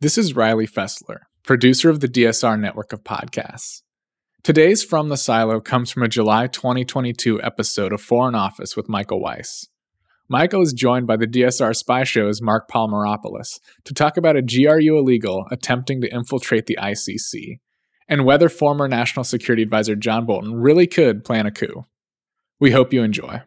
this is riley fessler producer of the dsr network of podcasts today's from the silo comes from a july 2022 episode of foreign office with michael weiss Michael is joined by the DSR Spy Show's Mark Polymeropoulos to talk about a GRU illegal attempting to infiltrate the ICC and whether former National Security Advisor John Bolton really could plan a coup. We hope you enjoy.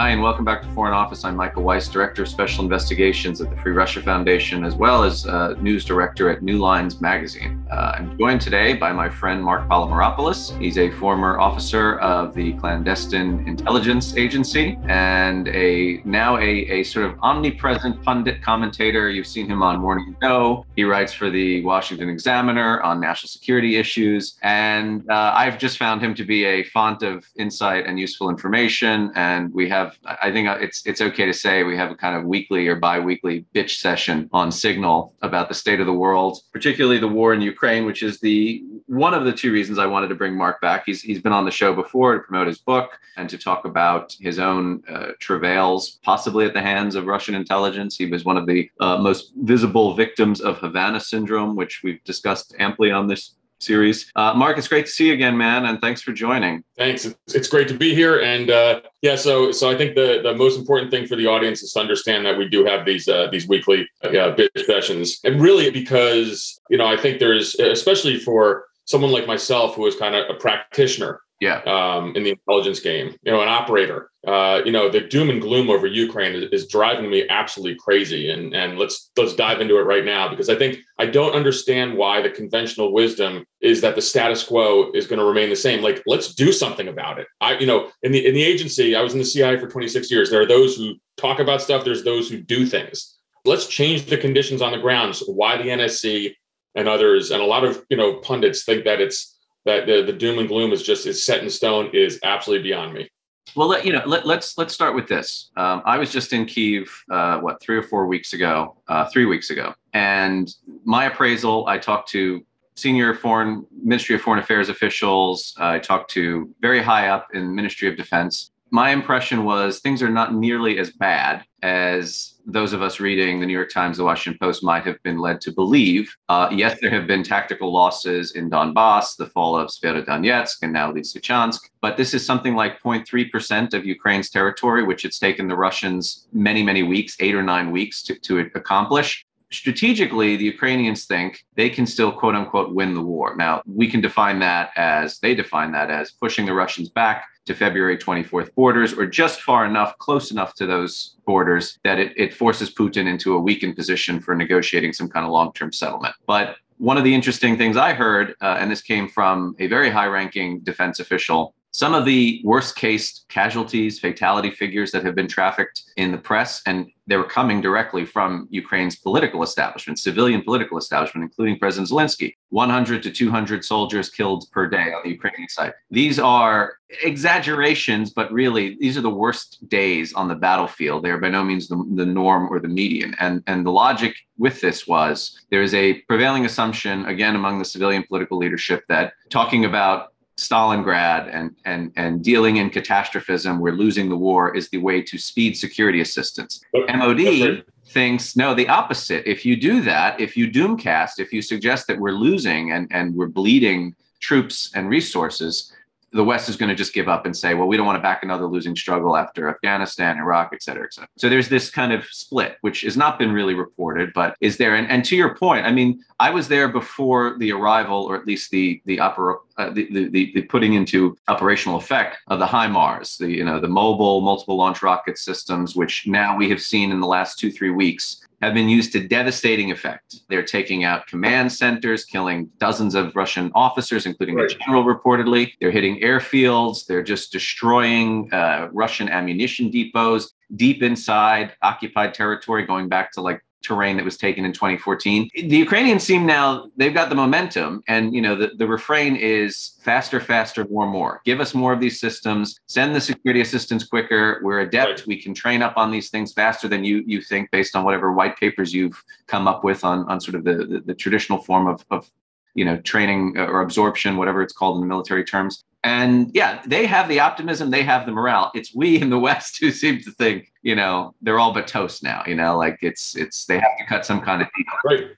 Hi, and welcome back to Foreign Office. I'm Michael Weiss, Director of Special Investigations at the Free Russia Foundation, as well as uh, News Director at New Lines Magazine. Uh, I'm joined today by my friend Mark Polymeropoulos. He's a former officer of the Clandestine Intelligence Agency and a now a, a sort of omnipresent pundit commentator. You've seen him on Morning Joe. He writes for the Washington Examiner on national security issues. And uh, I've just found him to be a font of insight and useful information. And we have I think it's it's okay to say we have a kind of weekly or bi-weekly bitch session on Signal about the state of the world, particularly the war in Ukraine, which is the one of the two reasons I wanted to bring Mark back. He's he's been on the show before to promote his book and to talk about his own uh, travails, possibly at the hands of Russian intelligence. He was one of the uh, most visible victims of Havana syndrome, which we've discussed amply on this series. Uh, Mark, it's great to see you again, man, and thanks for joining. Thanks. It's great to be here, and uh, yeah, so so I think the the most important thing for the audience is to understand that we do have these uh, these weekly uh, bit sessions, and really because you know I think there's especially for someone like myself who is kind of a practitioner yeah. Um, in the intelligence game, you know, an operator. Uh, you know, the doom and gloom over Ukraine is, is, driving me absolutely crazy. And and let's let's dive into it right now because I think I don't understand why the conventional wisdom is that the status quo is going to remain the same. Like, let's do something about it. I, you know, in the in the agency, I was in the CIA for 26 years. There are those who talk about stuff. There's those who do things. Let's change the conditions on the ground. So why the NSC and others and a lot of you know pundits think that it's that the, the doom and gloom is just is set in stone is absolutely beyond me. Well, let, you know, let, us let's, let's start with this. Um, I was just in Kiev, uh, what three or four weeks ago, uh, three weeks ago, and my appraisal. I talked to senior foreign Ministry of Foreign Affairs officials. Uh, I talked to very high up in Ministry of Defense, my impression was things are not nearly as bad as those of us reading the New York Times, the Washington Post might have been led to believe. Uh, yes, there have been tactical losses in Donbass, the fall of Severodonetsk, and now Lysychansk, but this is something like 0.3% of Ukraine's territory, which it's taken the Russians many, many weeks, eight or nine weeks to, to accomplish strategically, the Ukrainians think they can still, quote unquote, win the war. Now, we can define that as they define that as pushing the Russians back to February 24th borders or just far enough, close enough to those borders that it, it forces Putin into a weakened position for negotiating some kind of long term settlement. But one of the interesting things I heard, uh, and this came from a very high ranking defense official some of the worst case casualties, fatality figures that have been trafficked in the press, and they were coming directly from Ukraine's political establishment, civilian political establishment, including President Zelensky. 100 to 200 soldiers killed per day on the Ukrainian side. These are exaggerations, but really, these are the worst days on the battlefield. They are by no means the, the norm or the median. And, and the logic with this was there is a prevailing assumption, again, among the civilian political leadership, that talking about Stalingrad and, and, and dealing in catastrophism, we're losing the war is the way to speed security assistance. MOD thinks, no, the opposite. If you do that, if you doomcast, if you suggest that we're losing and, and we're bleeding troops and resources, the West is going to just give up and say, well, we don't want to back another losing struggle after Afghanistan, Iraq, et cetera, et cetera. So there's this kind of split, which has not been really reported, but is there. And, and to your point, I mean, I was there before the arrival, or at least the the upper uh, the, the, the putting into operational effect of the HIMARS, the you know the mobile multiple launch rocket systems, which now we have seen in the last two three weeks have been used to devastating effect. They're taking out command centers, killing dozens of Russian officers, including right. the general reportedly. They're hitting airfields. They're just destroying uh, Russian ammunition depots deep inside occupied territory, going back to like terrain that was taken in 2014. The Ukrainians seem now they've got the momentum, and you know the, the refrain is faster, faster, more, more. Give us more of these systems. Send the security assistance quicker. We're adept. Right. We can train up on these things faster than you you think, based on whatever white papers you've come up with on on sort of the the, the traditional form of of you know training or absorption, whatever it's called in the military terms. And yeah, they have the optimism, they have the morale. It's we in the West who seem to think, you know, they're all but toast now. You know, like it's it's they have to cut some kind of deal. Right.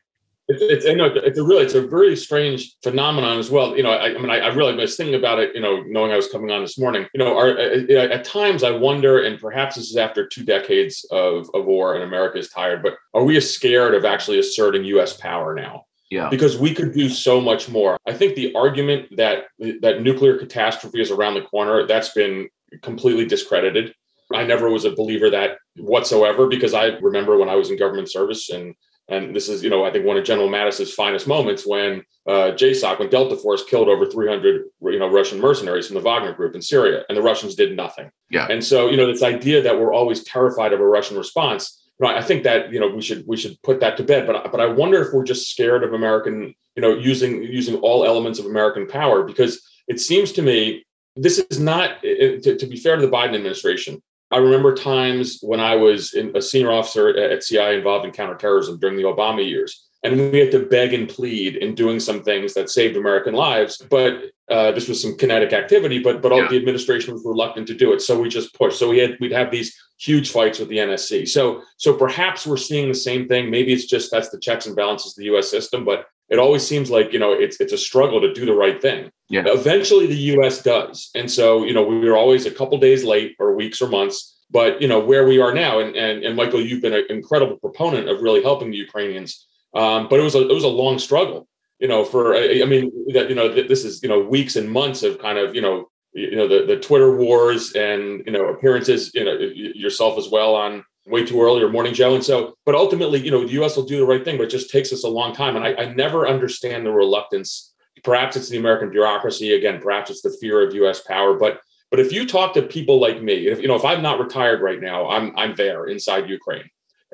It's, it's, know, it's a really, it's a very strange phenomenon as well. You know, I, I mean, I, I, really was thinking about it, you know, knowing I was coming on this morning, you know, are, uh, at times I wonder, and perhaps this is after two decades of, of war and America is tired, but are we scared of actually asserting U.S. power now? Yeah. Because we could do so much more. I think the argument that that nuclear catastrophe is around the corner, that's been completely discredited. I never was a believer that whatsoever because I remember when I was in government service and and this is, you know, I think one of General Mattis's finest moments when uh, JSOC, when Delta Force killed over 300, you know, Russian mercenaries from the Wagner Group in Syria, and the Russians did nothing. Yeah. And so, you know, this idea that we're always terrified of a Russian response I think that you know we should we should put that to bed. But but I wonder if we're just scared of American, you know, using using all elements of American power because it seems to me this is not to, to be fair to the Biden administration. I remember times when I was in, a senior officer at CIA involved in counterterrorism during the Obama years, and we had to beg and plead in doing some things that saved American lives. But uh, this was some kinetic activity, but but all yeah. the administration was reluctant to do it. So we just pushed. So we had we'd have these huge fights with the NSC. So so perhaps we're seeing the same thing. Maybe it's just that's the checks and balances of the U.S. system, but it always seems like you know it's it's a struggle to do the right thing. Yeah. Eventually, the U.S. does, and so you know we were always a couple days late, or weeks or months. But you know where we are now, and and, and Michael, you've been an incredible proponent of really helping the Ukrainians um, but it was a it was a long struggle, you know. For I mean, that you know, this is you know weeks and months of kind of you know you know the the Twitter wars and you know appearances, you know yourself as well on way too early or morning Joe. And so, but ultimately, you know, the U.S. will do the right thing, but it just takes us a long time. And I, I never understand the reluctance. Perhaps it's the American bureaucracy again. Perhaps it's the fear of U.S. power, but. But if you talk to people like me, if you know, if I'm not retired right now, I'm I'm there inside Ukraine.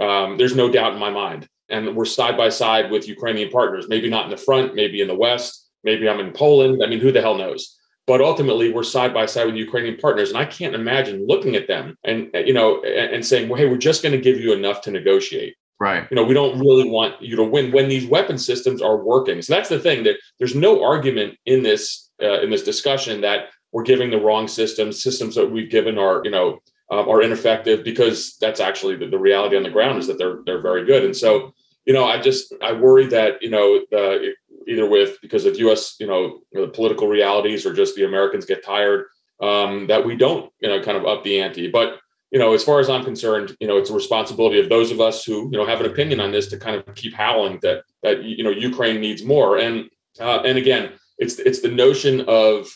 Um, there's no doubt in my mind and we're side by side with Ukrainian partners, maybe not in the front, maybe in the West, maybe I'm in Poland. I mean, who the hell knows? But ultimately, we're side by side with Ukrainian partners, and I can't imagine looking at them and you know and saying, "Well, hey, we're just going to give you enough to negotiate." Right. You know, we don't really want you to win when these weapon systems are working. So that's the thing that there's no argument in this uh, in this discussion that we're giving the wrong systems. Systems that we've given are you know um, are ineffective because that's actually the, the reality on the ground is that they're they're very good. And so you know, I just I worry that you know the, either with because of U.S. you know the political realities or just the Americans get tired um, that we don't you know kind of up the ante. But you know, as far as I'm concerned, you know, it's a responsibility of those of us who you know have an opinion on this to kind of keep howling that that you know Ukraine needs more. And uh, and again, it's it's the notion of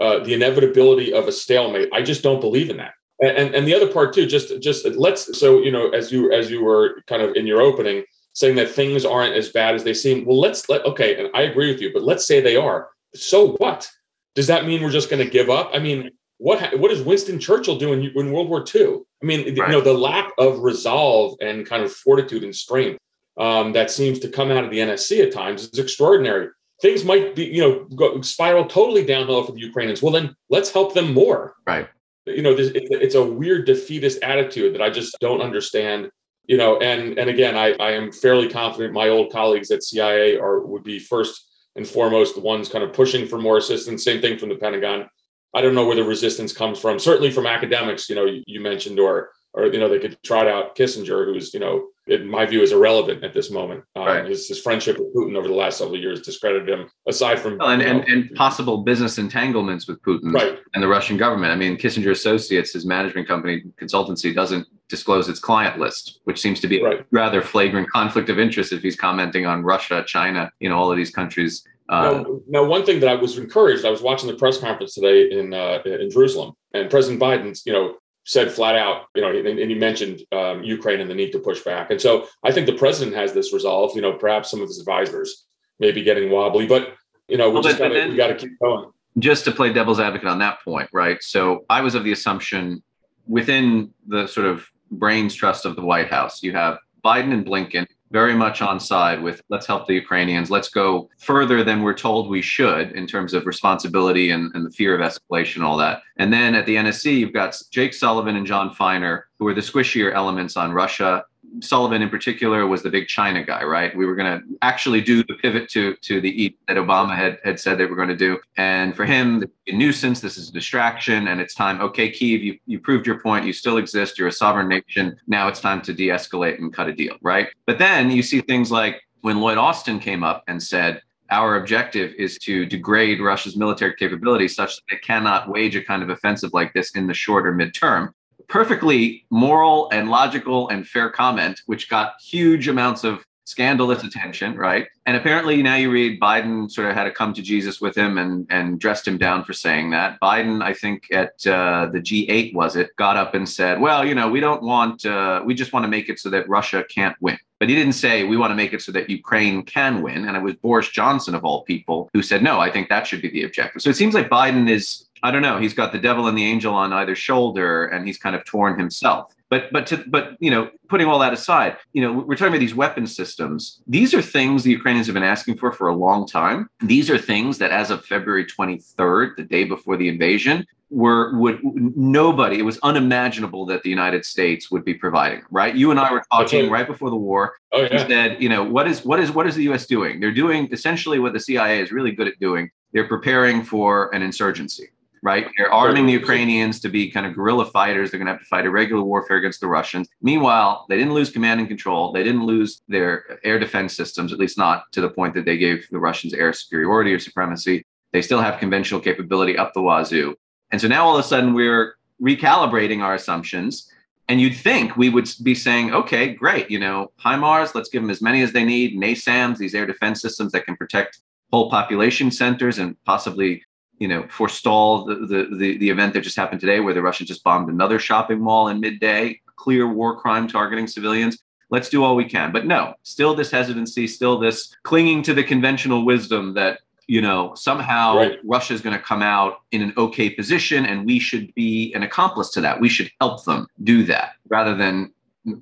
uh, the inevitability of a stalemate. I just don't believe in that. And, and the other part too, just just let's so you know as you as you were kind of in your opening, saying that things aren't as bad as they seem. Well, let's let okay, and I agree with you, but let's say they are. So what? Does that mean we're just going to give up? I mean, what what does Winston Churchill do in, in World War II? I mean, right. you know, the lack of resolve and kind of fortitude and strength um, that seems to come out of the NSC at times is extraordinary. Things might be, you know, go, spiral totally downhill for the Ukrainians. Well, then let's help them more. Right. You know, this, it, it's a weird defeatist attitude that I just don't understand you know, and and again, I, I am fairly confident my old colleagues at CIA are would be first and foremost the ones kind of pushing for more assistance. Same thing from the Pentagon. I don't know where the resistance comes from. Certainly from academics, you know, you, mentioned or or you know they could trot out Kissinger, who's you know in my view is irrelevant at this moment. Um, right. his, his friendship with Putin over the last several years discredited him. Aside from well, and, and, and possible business entanglements with Putin right. and the Russian government. I mean, Kissinger Associates, his management company consultancy, doesn't disclose its client list, which seems to be right. a rather flagrant conflict of interest if he's commenting on Russia, China, you know, all of these countries. Uh, now, now, one thing that I was encouraged, I was watching the press conference today in uh, in Jerusalem, and President Biden's, you know, said flat out, you know, and, and he mentioned um, Ukraine and the need to push back. And so I think the president has this resolved. You know, perhaps some of his advisors may be getting wobbly, but you know, we well, just got to we got to keep going. Just to play devil's advocate on that point, right? So I was of the assumption within the sort of brains trust of the White House, you have Biden and Blinken very much on side with let's help the Ukrainians. Let's go further than we're told we should in terms of responsibility and, and the fear of escalation, all that. And then at the NSC, you've got Jake Sullivan and John Finer, who are the squishier elements on Russia Sullivan in particular was the big China guy, right? We were going to actually do the pivot to to the east that Obama had had said they were going to do. And for him, a nuisance. This is a distraction, and it's time. Okay, Kiev, you you proved your point. You still exist. You're a sovereign nation. Now it's time to de-escalate and cut a deal, right? But then you see things like when Lloyd Austin came up and said, our objective is to degrade Russia's military capability such that it cannot wage a kind of offensive like this in the short or midterm perfectly moral and logical and fair comment, which got huge amounts of scandalous attention, right? And apparently now you read Biden sort of had to come to Jesus with him and and dressed him down for saying that. Biden, I think at uh, the G8 was it, got up and said, "Well, you know, we don't want, uh, we just want to make it so that Russia can't win." But he didn't say we want to make it so that Ukraine can win. And it was Boris Johnson of all people who said, "No, I think that should be the objective." So it seems like Biden is I don't know. He's got the devil and the angel on either shoulder, and he's kind of torn himself. But but to but you know, putting all that aside, you know, we're talking about these weapon systems. These are things the Ukrainians have been asking for for a long time. These are things that, as of February 23rd, the day before the invasion, were would nobody. It was unimaginable that the United States would be providing. Right? You and I were talking right before the war. Oh yeah. Said, you know, what is what is what is the U.S. doing? They're doing essentially what the CIA is really good at doing. They're preparing for an insurgency right? They're arming the Ukrainians to be kind of guerrilla fighters. They're going to have to fight a regular warfare against the Russians. Meanwhile, they didn't lose command and control. They didn't lose their air defense systems, at least not to the point that they gave the Russians air superiority or supremacy. They still have conventional capability up the wazoo. And so now all of a sudden we're recalibrating our assumptions. And you'd think we would be saying, okay, great, you know, HIMARS, let's give them as many as they need, NASAMS, these air defense systems that can protect whole population centers and possibly you know, forestall the, the, the, the, event that just happened today where the Russians just bombed another shopping mall in midday, clear war crime targeting civilians. Let's do all we can. But no, still this hesitancy, still this clinging to the conventional wisdom that, you know, somehow right. Russia is going to come out in an okay position and we should be an accomplice to that. We should help them do that rather than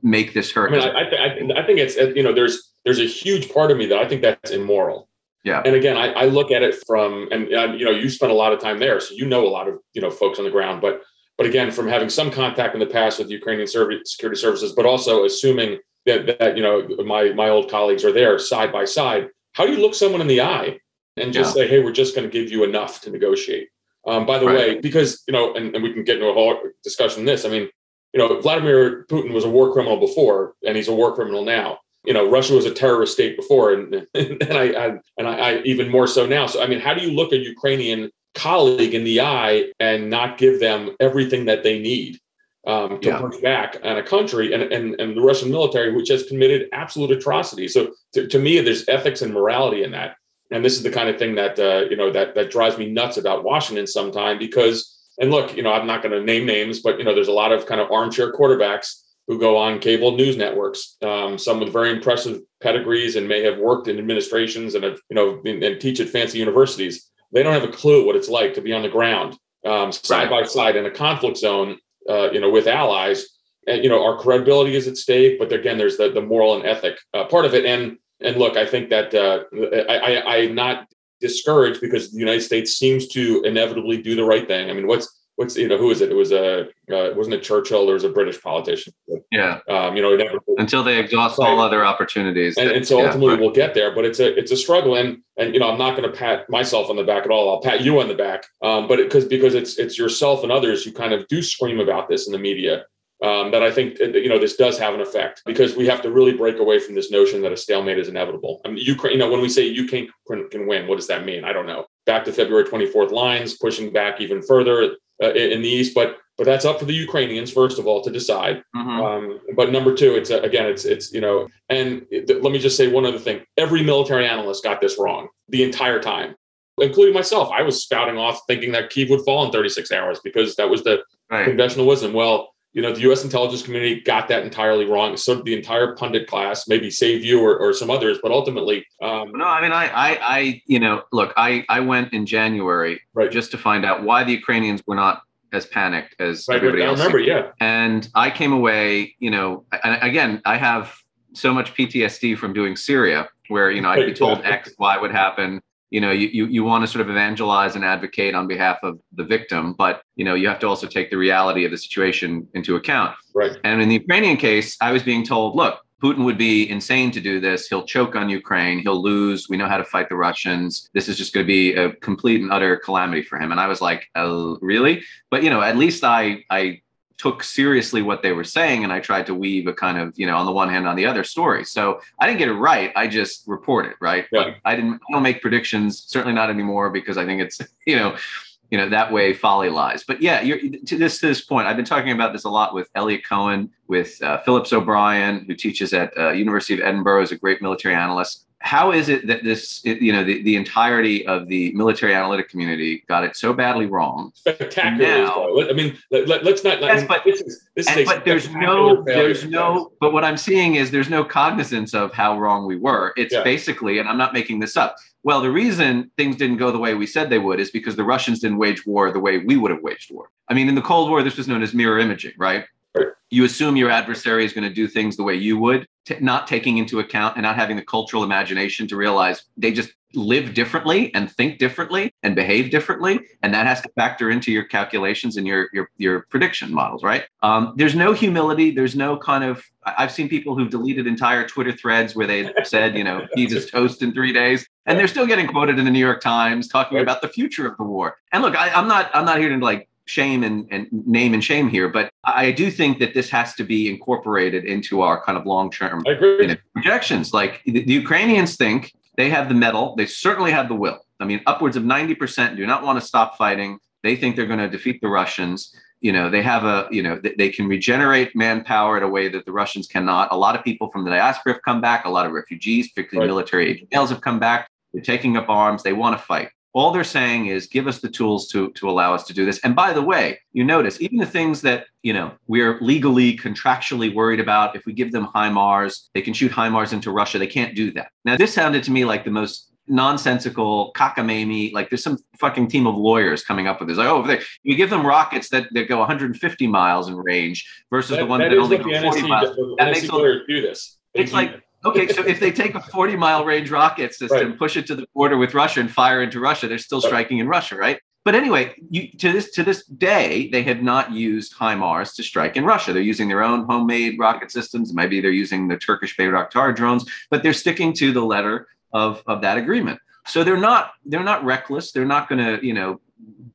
make this hurt. I mean, I, I, I think it's, you know, there's, there's a huge part of me that I think that's immoral yeah. And again, I, I look at it from, and you know, you spent a lot of time there, so you know a lot of you know folks on the ground. But but again, from having some contact in the past with Ukrainian security services, but also assuming that that you know my my old colleagues are there side by side. How do you look someone in the eye and just yeah. say, "Hey, we're just going to give you enough to negotiate"? Um, by the right. way, because you know, and, and we can get into a whole discussion on this. I mean, you know, Vladimir Putin was a war criminal before, and he's a war criminal now you know, Russia was a terrorist state before, and and I, I and I, I, even more so now. So I mean, how do you look a Ukrainian colleague in the eye and not give them everything that they need um, to yeah. push back on a country and, and and the Russian military, which has committed absolute atrocities? So to, to me, there's ethics and morality in that, and this is the kind of thing that uh, you know that that drives me nuts about Washington sometimes because. And look, you know, I'm not going to name names, but you know, there's a lot of kind of armchair quarterbacks who go on cable news networks, um, some with very impressive pedigrees and may have worked in administrations and have, you know, and teach at fancy universities. They don't have a clue what it's like to be on the ground, um, side by side in a conflict zone, uh, you know, with allies. And you know, our credibility is at stake, but again, there's the, the moral and ethic uh, part of it. And and look, I think that uh, I, I I'm not discouraged because the United States seems to inevitably do the right thing. I mean, what's what's you know who is it? It was a uh, wasn't it Churchill? There was a British politician. Yeah. Um, you know, never, until they exhaust all other opportunities. And, that, and so ultimately, yeah, we'll get there. But it's a it's a struggle, and and you know, I'm not going to pat myself on the back at all. I'll pat you on the back, um, but because because it's it's yourself and others who kind of do scream about this in the media. um, that I think you know this does have an effect because we have to really break away from this notion that a stalemate is inevitable. I mean, Ukraine. You know, when we say Ukraine can, can win, what does that mean? I don't know. Back to February 24th lines, pushing back even further uh, in the east, but but that's up for the Ukrainians first of all to decide. Mm-hmm. Um, but number two, it's uh, again, it's it's you know, and it, let me just say one other thing: every military analyst got this wrong the entire time, including myself. I was spouting off thinking that Kiev would fall in 36 hours because that was the right. conventional wisdom. Well, you know, the U.S. intelligence community got that entirely wrong. So the entire pundit class, maybe save you or, or some others, but ultimately, um, no. I mean, I, I, I, you know, look, I, I went in January right. just to find out why the Ukrainians were not as panicked as right, everybody I else. remember, yeah. And I came away, you know, and again, I have so much PTSD from doing Syria, where you know I'd be told X, Y would happen. You know, you, you you want to sort of evangelize and advocate on behalf of the victim, but you know you have to also take the reality of the situation into account. Right. And in the Ukrainian case, I was being told, look, Putin would be insane to do this. He'll choke on Ukraine. He'll lose. We know how to fight the Russians. This is just going to be a complete and utter calamity for him. And I was like, oh, really? But you know, at least I I took seriously what they were saying and I tried to weave a kind of, you know, on the one hand, on the other story. So I didn't get it right. I just report it, right? Yeah. But I didn't I don't make predictions, certainly not anymore because I think it's, you know, you know that way folly lies but yeah you're to this to this point i've been talking about this a lot with eliot cohen with uh, phillips o'brien who teaches at uh, university of edinburgh is a great military analyst how is it that this you know the, the entirety of the military analytic community got it so badly wrong? Spectacular now, i mean let, us let, not yes, but, this is, this and, but there's no there's no but what i'm seeing is there's no cognizance of how wrong we were. It's yeah. basically and i'm not making this up well the reason things didn't go the way we said they would is because the russians didn't wage war the way we would have waged war. I mean in the cold war this was known as mirror imaging right you assume your adversary is going to do things the way you would, t- not taking into account and not having the cultural imagination to realize they just live differently and think differently and behave differently and that has to factor into your calculations and your your, your prediction models right? Um, there's no humility there's no kind of i've seen people who've deleted entire twitter threads where they said you know he's is toast in three days and they're still getting quoted in the new york times talking about the future of the war. And look I, i'm not i'm not here to like shame and, and name and shame here, but I do think that this has to be incorporated into our kind of long term you know, projections. Like the, the Ukrainians think they have the metal, they certainly have the will. I mean, upwards of 90% do not want to stop fighting. They think they're going to defeat the Russians. You know, they have a, you know, they, they can regenerate manpower in a way that the Russians cannot. A lot of people from the diaspora have come back. A lot of refugees, particularly right. military males, have come back. They're taking up arms. They want to fight. All they're saying is give us the tools to, to allow us to do this. And by the way, you notice even the things that, you know, we're legally, contractually worried about, if we give them HIMARS, they can shoot HIMARS into Russia. They can't do that. Now, this sounded to me like the most nonsensical cockamamie like there's some fucking team of lawyers coming up with this like oh they, you give them rockets that, that go 150 miles in range versus that, the ones that, that only go 40 NSC, miles that makes lawyers do this it's like okay, so if they take a 40 mile range rocket system, right. push it to the border with Russia, and fire into Russia, they're still striking in Russia, right? But anyway, you, to this to this day, they have not used HIMARS to strike in Russia. They're using their own homemade rocket systems. Maybe they're using the Turkish Bayraktar drones, but they're sticking to the letter of, of that agreement. So they're not they're not reckless. They're not going to you know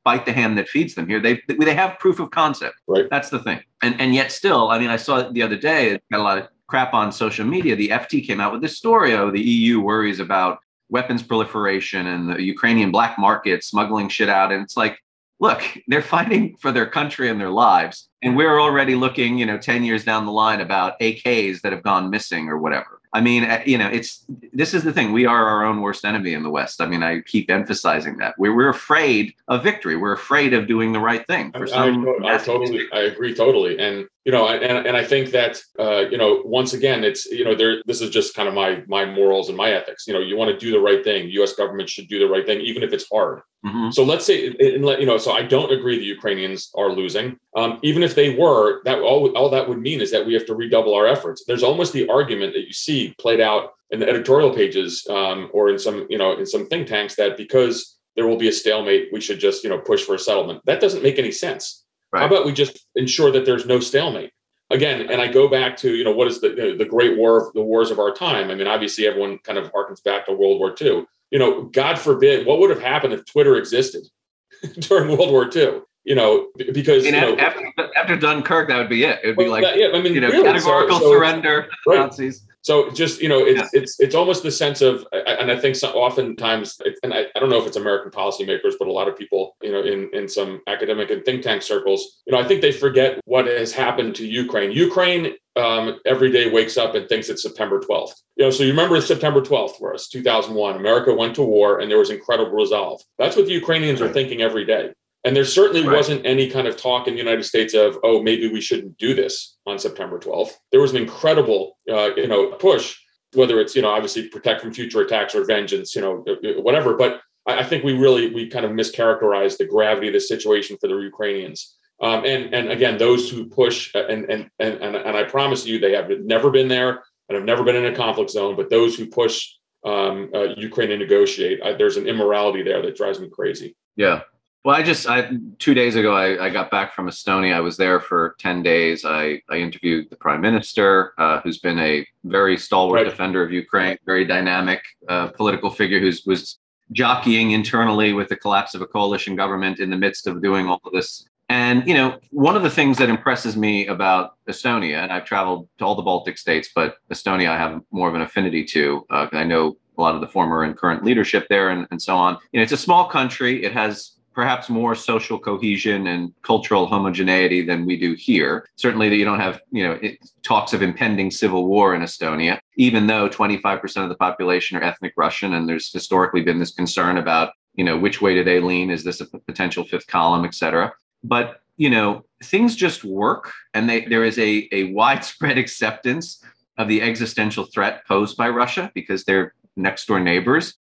bite the hand that feeds them here. They they have proof of concept. Right. That's the thing. And and yet still, I mean, I saw the other day. Got a lot of crap on social media, the FT came out with this story. Oh, the EU worries about weapons proliferation and the Ukrainian black market smuggling shit out. And it's like, look, they're fighting for their country and their lives. And we're already looking, you know, 10 years down the line about AKs that have gone missing or whatever. I mean, uh, you know, it's this is the thing. We are our own worst enemy in the West. I mean, I keep emphasizing that. We're, we're afraid of victory. We're afraid of doing the right thing. For some I, I, I totally, I agree totally. And you know, and, and I think that uh, you know, once again, it's you know, there. This is just kind of my my morals and my ethics. You know, you want to do the right thing. The U.S. government should do the right thing, even if it's hard. Mm-hmm. So let's say, and let, you know, so I don't agree the Ukrainians are losing. Um, even if they were, that all all that would mean is that we have to redouble our efforts. There's almost the argument that you see played out in the editorial pages um, or in some you know in some think tanks that because there will be a stalemate, we should just you know push for a settlement. That doesn't make any sense Right. How about we just ensure that there's no stalemate? Again, and I go back to you know what is the you know, the Great War, the wars of our time. I mean, obviously everyone kind of harkens back to World War II. You know, God forbid, what would have happened if Twitter existed during World War II? you know, because you know, after, after, Dunkirk, that would be it. It would be like, that, yeah, I mean, you know, really, categorical so, so, surrender right. Nazis. So just you know, it's yeah. it's it's almost the sense of, and I think so, oftentimes, and I, I don't know if it's American policymakers, but a lot of people, you know, in in some academic and think tank circles, you know, I think they forget what has happened to Ukraine. Ukraine um, every day wakes up and thinks it's September 12th. You know, so you remember September 12th for us, 2001. America went to war, and there was incredible resolve. That's what the Ukrainians are thinking every day. And there certainly right. wasn't any kind of talk in the United States of, oh, maybe we shouldn't do this on September 12th. There was an incredible, uh, you know, push, whether it's, you know, obviously protect from future attacks or vengeance, you know, uh, uh, whatever. But I think we really, we kind of mischaracterized the gravity of the situation for the Ukrainians. Um, and, and again, those who push, uh, and, and, and, and I promise you, they have never been there and have never been in a conflict zone, but those who push um, uh, Ukraine to negotiate, I, there's an immorality there that drives me crazy. Yeah. Well, I just I two days ago I, I got back from Estonia. I was there for ten days. I, I interviewed the prime minister, uh, who's been a very stalwart right. defender of Ukraine, very dynamic uh, political figure who's was jockeying internally with the collapse of a coalition government in the midst of doing all of this. And you know, one of the things that impresses me about Estonia, and I've traveled to all the Baltic states, but Estonia I have more of an affinity to. Uh, I know a lot of the former and current leadership there, and, and so on. You know, it's a small country. It has perhaps more social cohesion and cultural homogeneity than we do here. Certainly, that you don't have you know it, talks of impending civil war in Estonia, even though 25% of the population are ethnic Russian, and there's historically been this concern about you know which way do they lean? Is this a potential fifth column, et cetera? But you know things just work, and they, there is a a widespread acceptance of the existential threat posed by Russia because they're next door neighbors.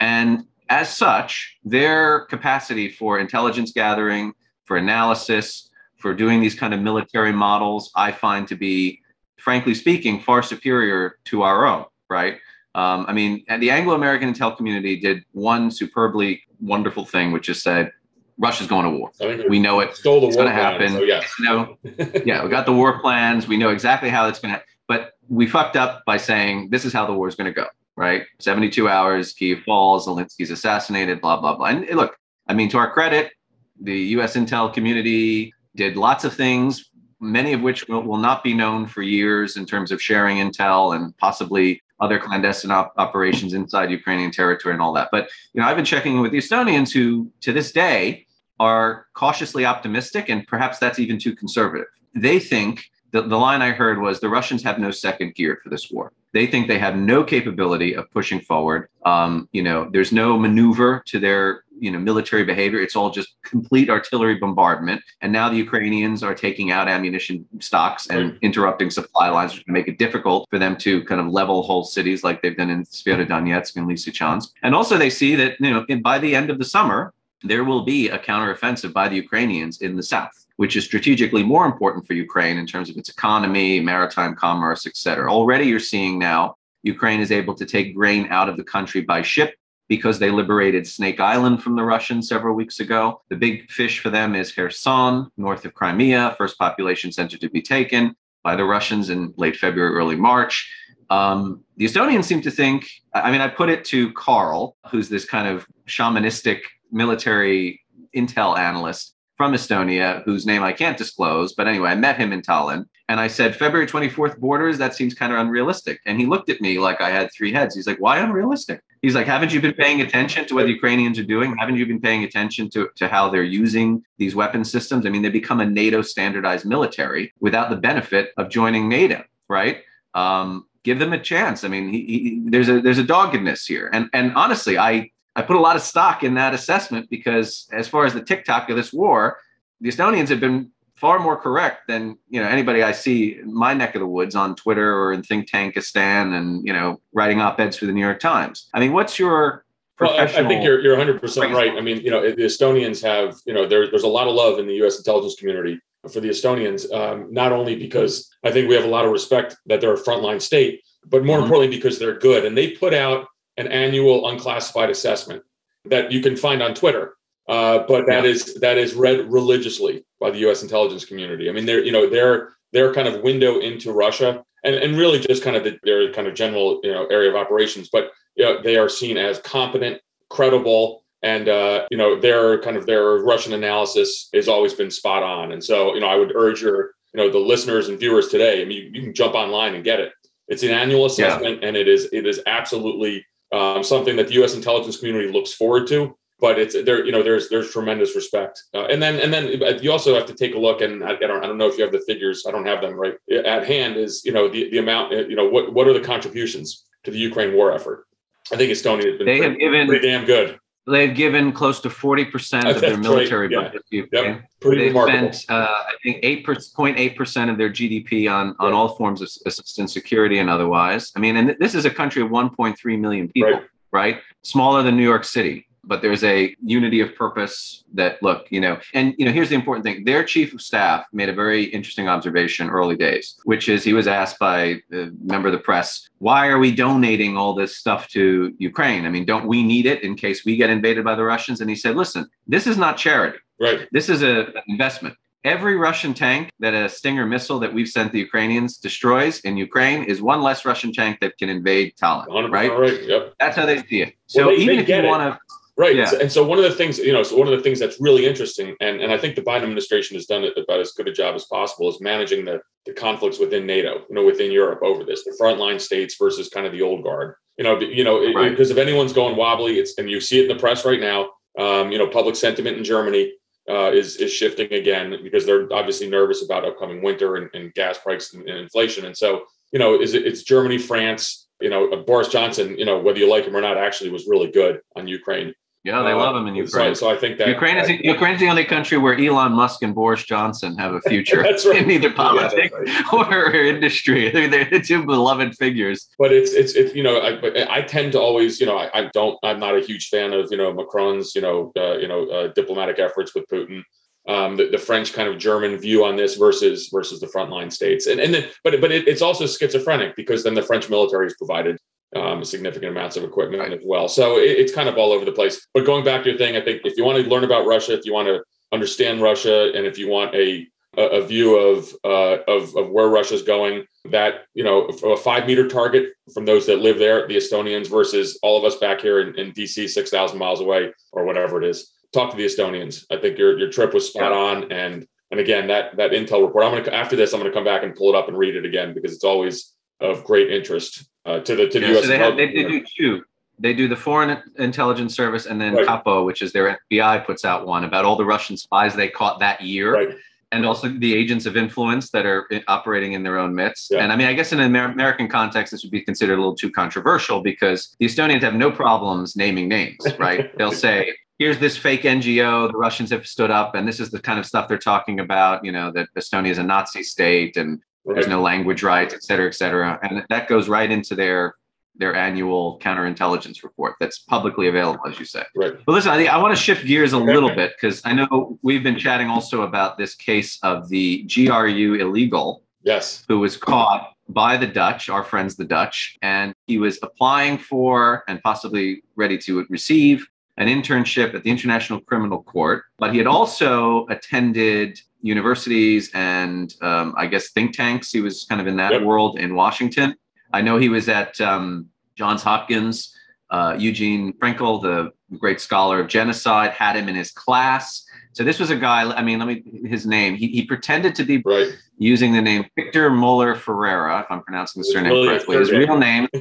And as such, their capacity for intelligence gathering, for analysis, for doing these kind of military models, I find to be, frankly speaking, far superior to our own, right? Um, I mean, the Anglo American intel community did one superbly wonderful thing, which is said, Russia's going to war. We know it. Stole the it's going to happen. So yes. You know, yeah, we got the war plans. We know exactly how it's going to. But we fucked up by saying this is how the war is going to go right? 72 hours, Kiev falls, Zelensky's assassinated, blah, blah, blah. And look, I mean, to our credit, the US intel community did lots of things, many of which will, will not be known for years in terms of sharing intel and possibly other clandestine op- operations inside Ukrainian territory and all that. But, you know, I've been checking with the Estonians who, to this day, are cautiously optimistic, and perhaps that's even too conservative. They think the, the line I heard was the Russians have no second gear for this war. They think they have no capability of pushing forward. Um, you know, there's no maneuver to their you know military behavior. It's all just complete artillery bombardment. And now the Ukrainians are taking out ammunition stocks and interrupting supply lines, which make it difficult for them to kind of level whole cities like they've done in Severodonetsk and Lysychansk. And also they see that you know by the end of the summer there will be a counteroffensive by the Ukrainians in the south which is strategically more important for Ukraine in terms of its economy, maritime commerce, et cetera. Already you're seeing now Ukraine is able to take grain out of the country by ship because they liberated Snake Island from the Russians several weeks ago. The big fish for them is Kherson, north of Crimea, first population center to be taken by the Russians in late February, early March. Um, the Estonians seem to think, I mean, I put it to Carl, who's this kind of shamanistic military intel analyst from Estonia, whose name I can't disclose. But anyway, I met him in Tallinn and I said, February 24th borders, that seems kind of unrealistic. And he looked at me like I had three heads. He's like, why unrealistic? He's like, haven't you been paying attention to what the Ukrainians are doing? Haven't you been paying attention to, to how they're using these weapon systems? I mean, they become a NATO standardized military without the benefit of joining NATO, right? Um, give them a chance. I mean, he, he, there's a there's a doggedness here, and and honestly, I I put a lot of stock in that assessment because as far as the tick-tock of this war, the Estonians have been far more correct than you know anybody I see in my neck of the woods on Twitter or in think tankistan and you know writing op-eds for the New York Times. I mean, what's your well, I, I, think you're you're 100 percent right. I mean, you know, the Estonians have you know there, there's a lot of love in the U.S. intelligence community for the Estonians, um, not only because I think we have a lot of respect that they're a frontline state, but more mm-hmm. importantly because they're good and they put out an annual unclassified assessment that you can find on Twitter. Uh, but that yeah. is that is read religiously by the U.S. intelligence community. I mean, they're you know their their kind of window into Russia and and really just kind of the, their kind of general you know area of operations. But you know, they are seen as competent, credible, and uh, you know their kind of their Russian analysis has always been spot on. And so you know I would urge your you know the listeners and viewers today. I mean, you, you can jump online and get it. It's an annual assessment, yeah. and it is it is absolutely um, something that the U.S. intelligence community looks forward to. But it's there, you know, there's there's tremendous respect, uh, and then and then you also have to take a look, and I, I, don't I don't know if you have the figures, I don't have them right at hand. Is you know the the amount, you know, what what are the contributions to the Ukraine war effort? I think Estonia has been they pretty, have given pretty damn good. They've given close to 40% of their military right. budget yeah. Yep. Pretty They've remarkable. spent, uh, I think, 8.8% of their GDP on, on all forms of assistance, security, and otherwise. I mean, and this is a country of 1.3 million people, right? right? Smaller than New York City but there's a unity of purpose that look you know and you know here's the important thing their chief of staff made a very interesting observation early days which is he was asked by a member of the press why are we donating all this stuff to ukraine i mean don't we need it in case we get invaded by the russians and he said listen this is not charity right this is a, an investment Every Russian tank that a Stinger missile that we've sent the Ukrainians destroys in Ukraine is one less Russian tank that can invade Tallinn. Right? right. Yep. That's how they see it. So well, they, even they if you want to Right. Yeah. And so one of the things, you know, so one of the things that's really interesting, and, and I think the Biden administration has done about as good a job as possible is managing the, the conflicts within NATO, you know, within Europe over this, the frontline states versus kind of the old guard. You know, you know, right. because if anyone's going wobbly, it's and you see it in the press right now. Um, you know, public sentiment in Germany uh, is is shifting again because they're obviously nervous about upcoming winter and, and gas prices and, and, inflation. And so, you know, is it, it's Germany, France. You know, Boris Johnson. You know, whether you like him or not, actually was really good on Ukraine. Yeah, they uh, love him in Ukraine. So, so I think that Ukraine is Ukraine is the only country where Elon Musk and Boris Johnson have a future right. in either politics yeah, right. or industry. They're, they're two beloved figures. But it's it's it's you know I I tend to always you know I, I don't I'm not a huge fan of you know Macron's you know uh, you know uh, diplomatic efforts with Putin. Um, the, the, French kind of German view on this versus versus the frontline states, and and then but but it, it's also schizophrenic because then the French military is provided um, significant amounts of equipment as well. So it, it's kind of all over the place. But going back to your thing, I think if you want to learn about Russia, if you want to understand Russia, and if you want a a, view of, uh, of of where Russia's going, that you know a five meter target from those that live there, the Estonians, versus all of us back here in, in DC, six thousand miles away or whatever it is. Talk to the Estonians. I think your your trip was spot on, and and again that that intel report. I'm gonna after this, I'm gonna come back and pull it up and read it again because it's always of great interest uh, to the to the yeah, U.S. So they, have, they, they, do two. They do the Foreign Intelligence Service, and then right. Kapo, which is their FBI, puts out one about all the Russian spies they caught that year. Right. And also the agents of influence that are operating in their own midst. Yeah. And I mean, I guess in an Amer- American context, this would be considered a little too controversial because the Estonians have no problems naming names, right? They'll say, here's this fake NGO the Russians have stood up, and this is the kind of stuff they're talking about. You know that Estonia is a Nazi state, and Right. There's no language rights, et cetera, et cetera. And that goes right into their their annual counterintelligence report that's publicly available, as you say. Right. But listen, I, I want to shift gears a little bit because I know we've been chatting also about this case of the GRU illegal. Yes. Who was caught by the Dutch, our friends the Dutch, and he was applying for and possibly ready to receive an internship at the International Criminal Court. But he had also attended universities and um, I guess think tanks. He was kind of in that yep. world in Washington. I know he was at um, Johns Hopkins. Uh, Eugene Finkel, the great scholar of genocide, had him in his class. So this was a guy. I mean, let me his name. He, he pretended to be right. using the name Victor Muller Ferreira, if I'm pronouncing the surname really correctly. His real name,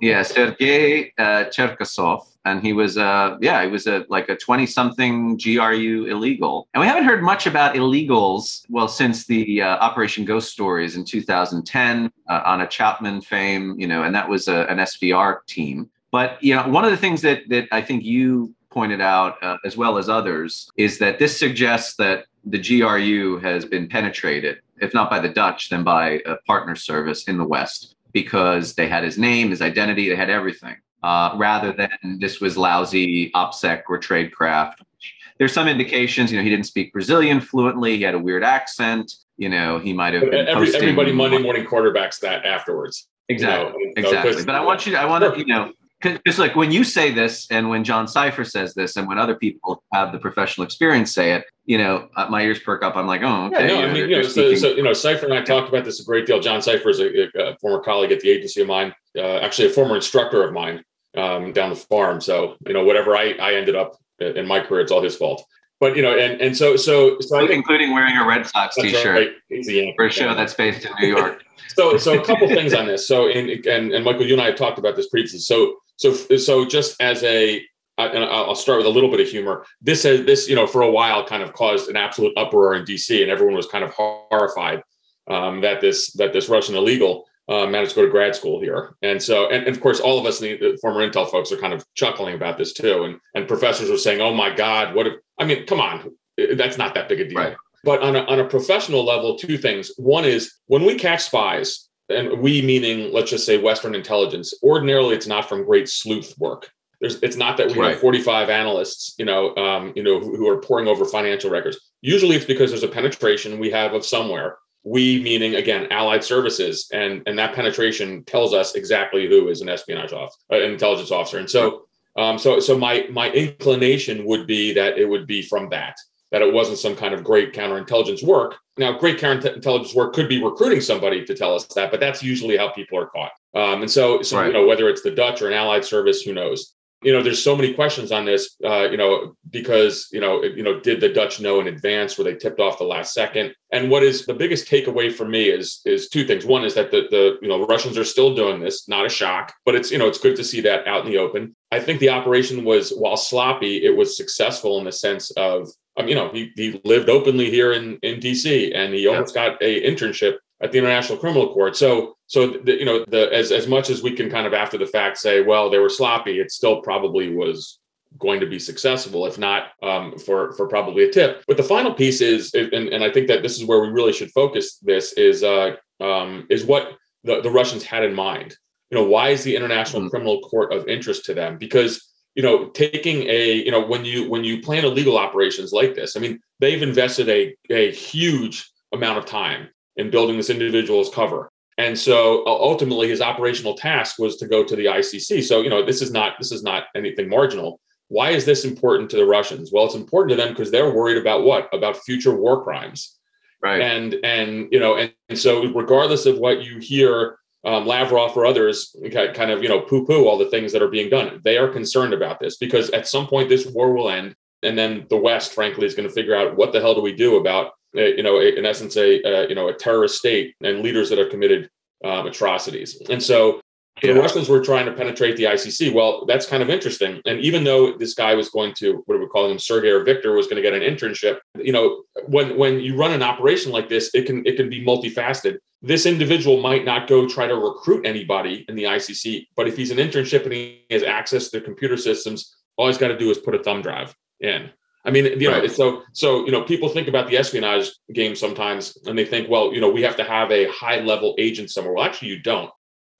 yeah, Sergei uh, Cherkasov, and he was uh yeah he was a like a 20 something gru illegal. And we haven't heard much about illegals well since the uh, operation ghost stories in 2010 uh, Anna Chapman fame you know and that was a, an svr team. But you know one of the things that that i think you pointed out uh, as well as others is that this suggests that the gru has been penetrated if not by the dutch then by a partner service in the west because they had his name his identity they had everything uh, rather than this was lousy OPSEC or tradecraft. There's some indications, you know, he didn't speak Brazilian fluently. He had a weird accent. You know, he might have been Every, everybody Monday morning quarterbacks that afterwards. Exactly, you know, exactly. But I want you to, I want to, you know, because like when you say this and when John Sipher says this and when other people have the professional experience say it, you know, uh, my ears perk up. I'm like, oh, okay. Yeah, no, I mean, you know, so, so, you know, Sipher and I talked about this a great deal. John Sipher is a, a, former colleague at the agency of mine, uh, actually a former instructor of mine um, down the farm. So you know, whatever I I ended up in my career, it's all his fault. But you know, and and so so so including wearing a Red Sox T-shirt right. for a show that's based in New York. so so a couple things on this. So and and and Michael, you and I have talked about this previously. So so so just as a and I'll start with a little bit of humor. This has this, you know, for a while kind of caused an absolute uproar in DC, and everyone was kind of horrified um, that this that this Russian illegal uh, managed to go to grad school here. And so, and, and of course, all of us, the, the, former Intel folks, are kind of chuckling about this too. And and professors were saying, "Oh my God, what if?" I mean, come on, that's not that big a deal. Right. But on a, on a professional level, two things. One is when we catch spies, and we meaning let's just say Western intelligence. Ordinarily, it's not from great sleuth work. There's it's not that we right. have 45 analysts you know um, you know who, who, are poring over financial records. Usually it's because there's a penetration we have of somewhere. We meaning again allied services and and that penetration tells us exactly who is an espionage officer uh, an intelligence officer. And so um, so so my my inclination would be that it would be from that that it wasn't some kind of great counterintelligence work now great counterintelligence work could be recruiting somebody to tell us that but that's usually how people are caught um, and so so right. you know whether it's the dutch or an allied service who knows you know, there's so many questions on this, uh, you know, because, you know, you know, did the Dutch know in advance? Were they tipped off the last second? And what is the biggest takeaway for me is is two things. One is that the the you know Russians are still doing this, not a shock, but it's you know it's good to see that out in the open. I think the operation was while sloppy, it was successful in the sense of um, you know he he lived openly here in in D.C. and he almost yeah. got a internship at the International Criminal Court. So, so the, you know, the as as much as we can kind of after the fact say, well, they were sloppy, it still probably was going to be successful, if not um, for for probably a tip. But the final piece is, and, and I think that this is where we really should focus. This is uh, um, is what the, the Russians had in mind. You know, why is the International mm-hmm. Criminal Court of interest to them? Because you know, taking a you know when you when you plan illegal operations like this, I mean, they've invested a a huge amount of time in building this individual's cover. And so ultimately his operational task was to go to the ICC. So, you know, this is not this is not anything marginal. Why is this important to the Russians? Well, it's important to them because they're worried about what? About future war crimes. Right. And and you know, and, and so regardless of what you hear um, Lavrov or others kind of you know poo-poo all the things that are being done. They are concerned about this because at some point this war will end, and then the West, frankly, is going to figure out what the hell do we do about you know, in essence, a uh, you know a terrorist state and leaders that have committed um, atrocities. And so yeah. the Russians were trying to penetrate the ICC. Well, that's kind of interesting. And even though this guy was going to, what are we calling him, Sergey or Victor, was going to get an internship, you know, when when you run an operation like this, it can it can be multifaceted. This individual might not go try to recruit anybody in the ICC, but if he's an internship and he has access to their computer systems, all he's got to do is put a thumb drive in I mean, you know, right. so so you know, people think about the espionage game sometimes, and they think, well, you know, we have to have a high level agent somewhere. Well, actually, you don't.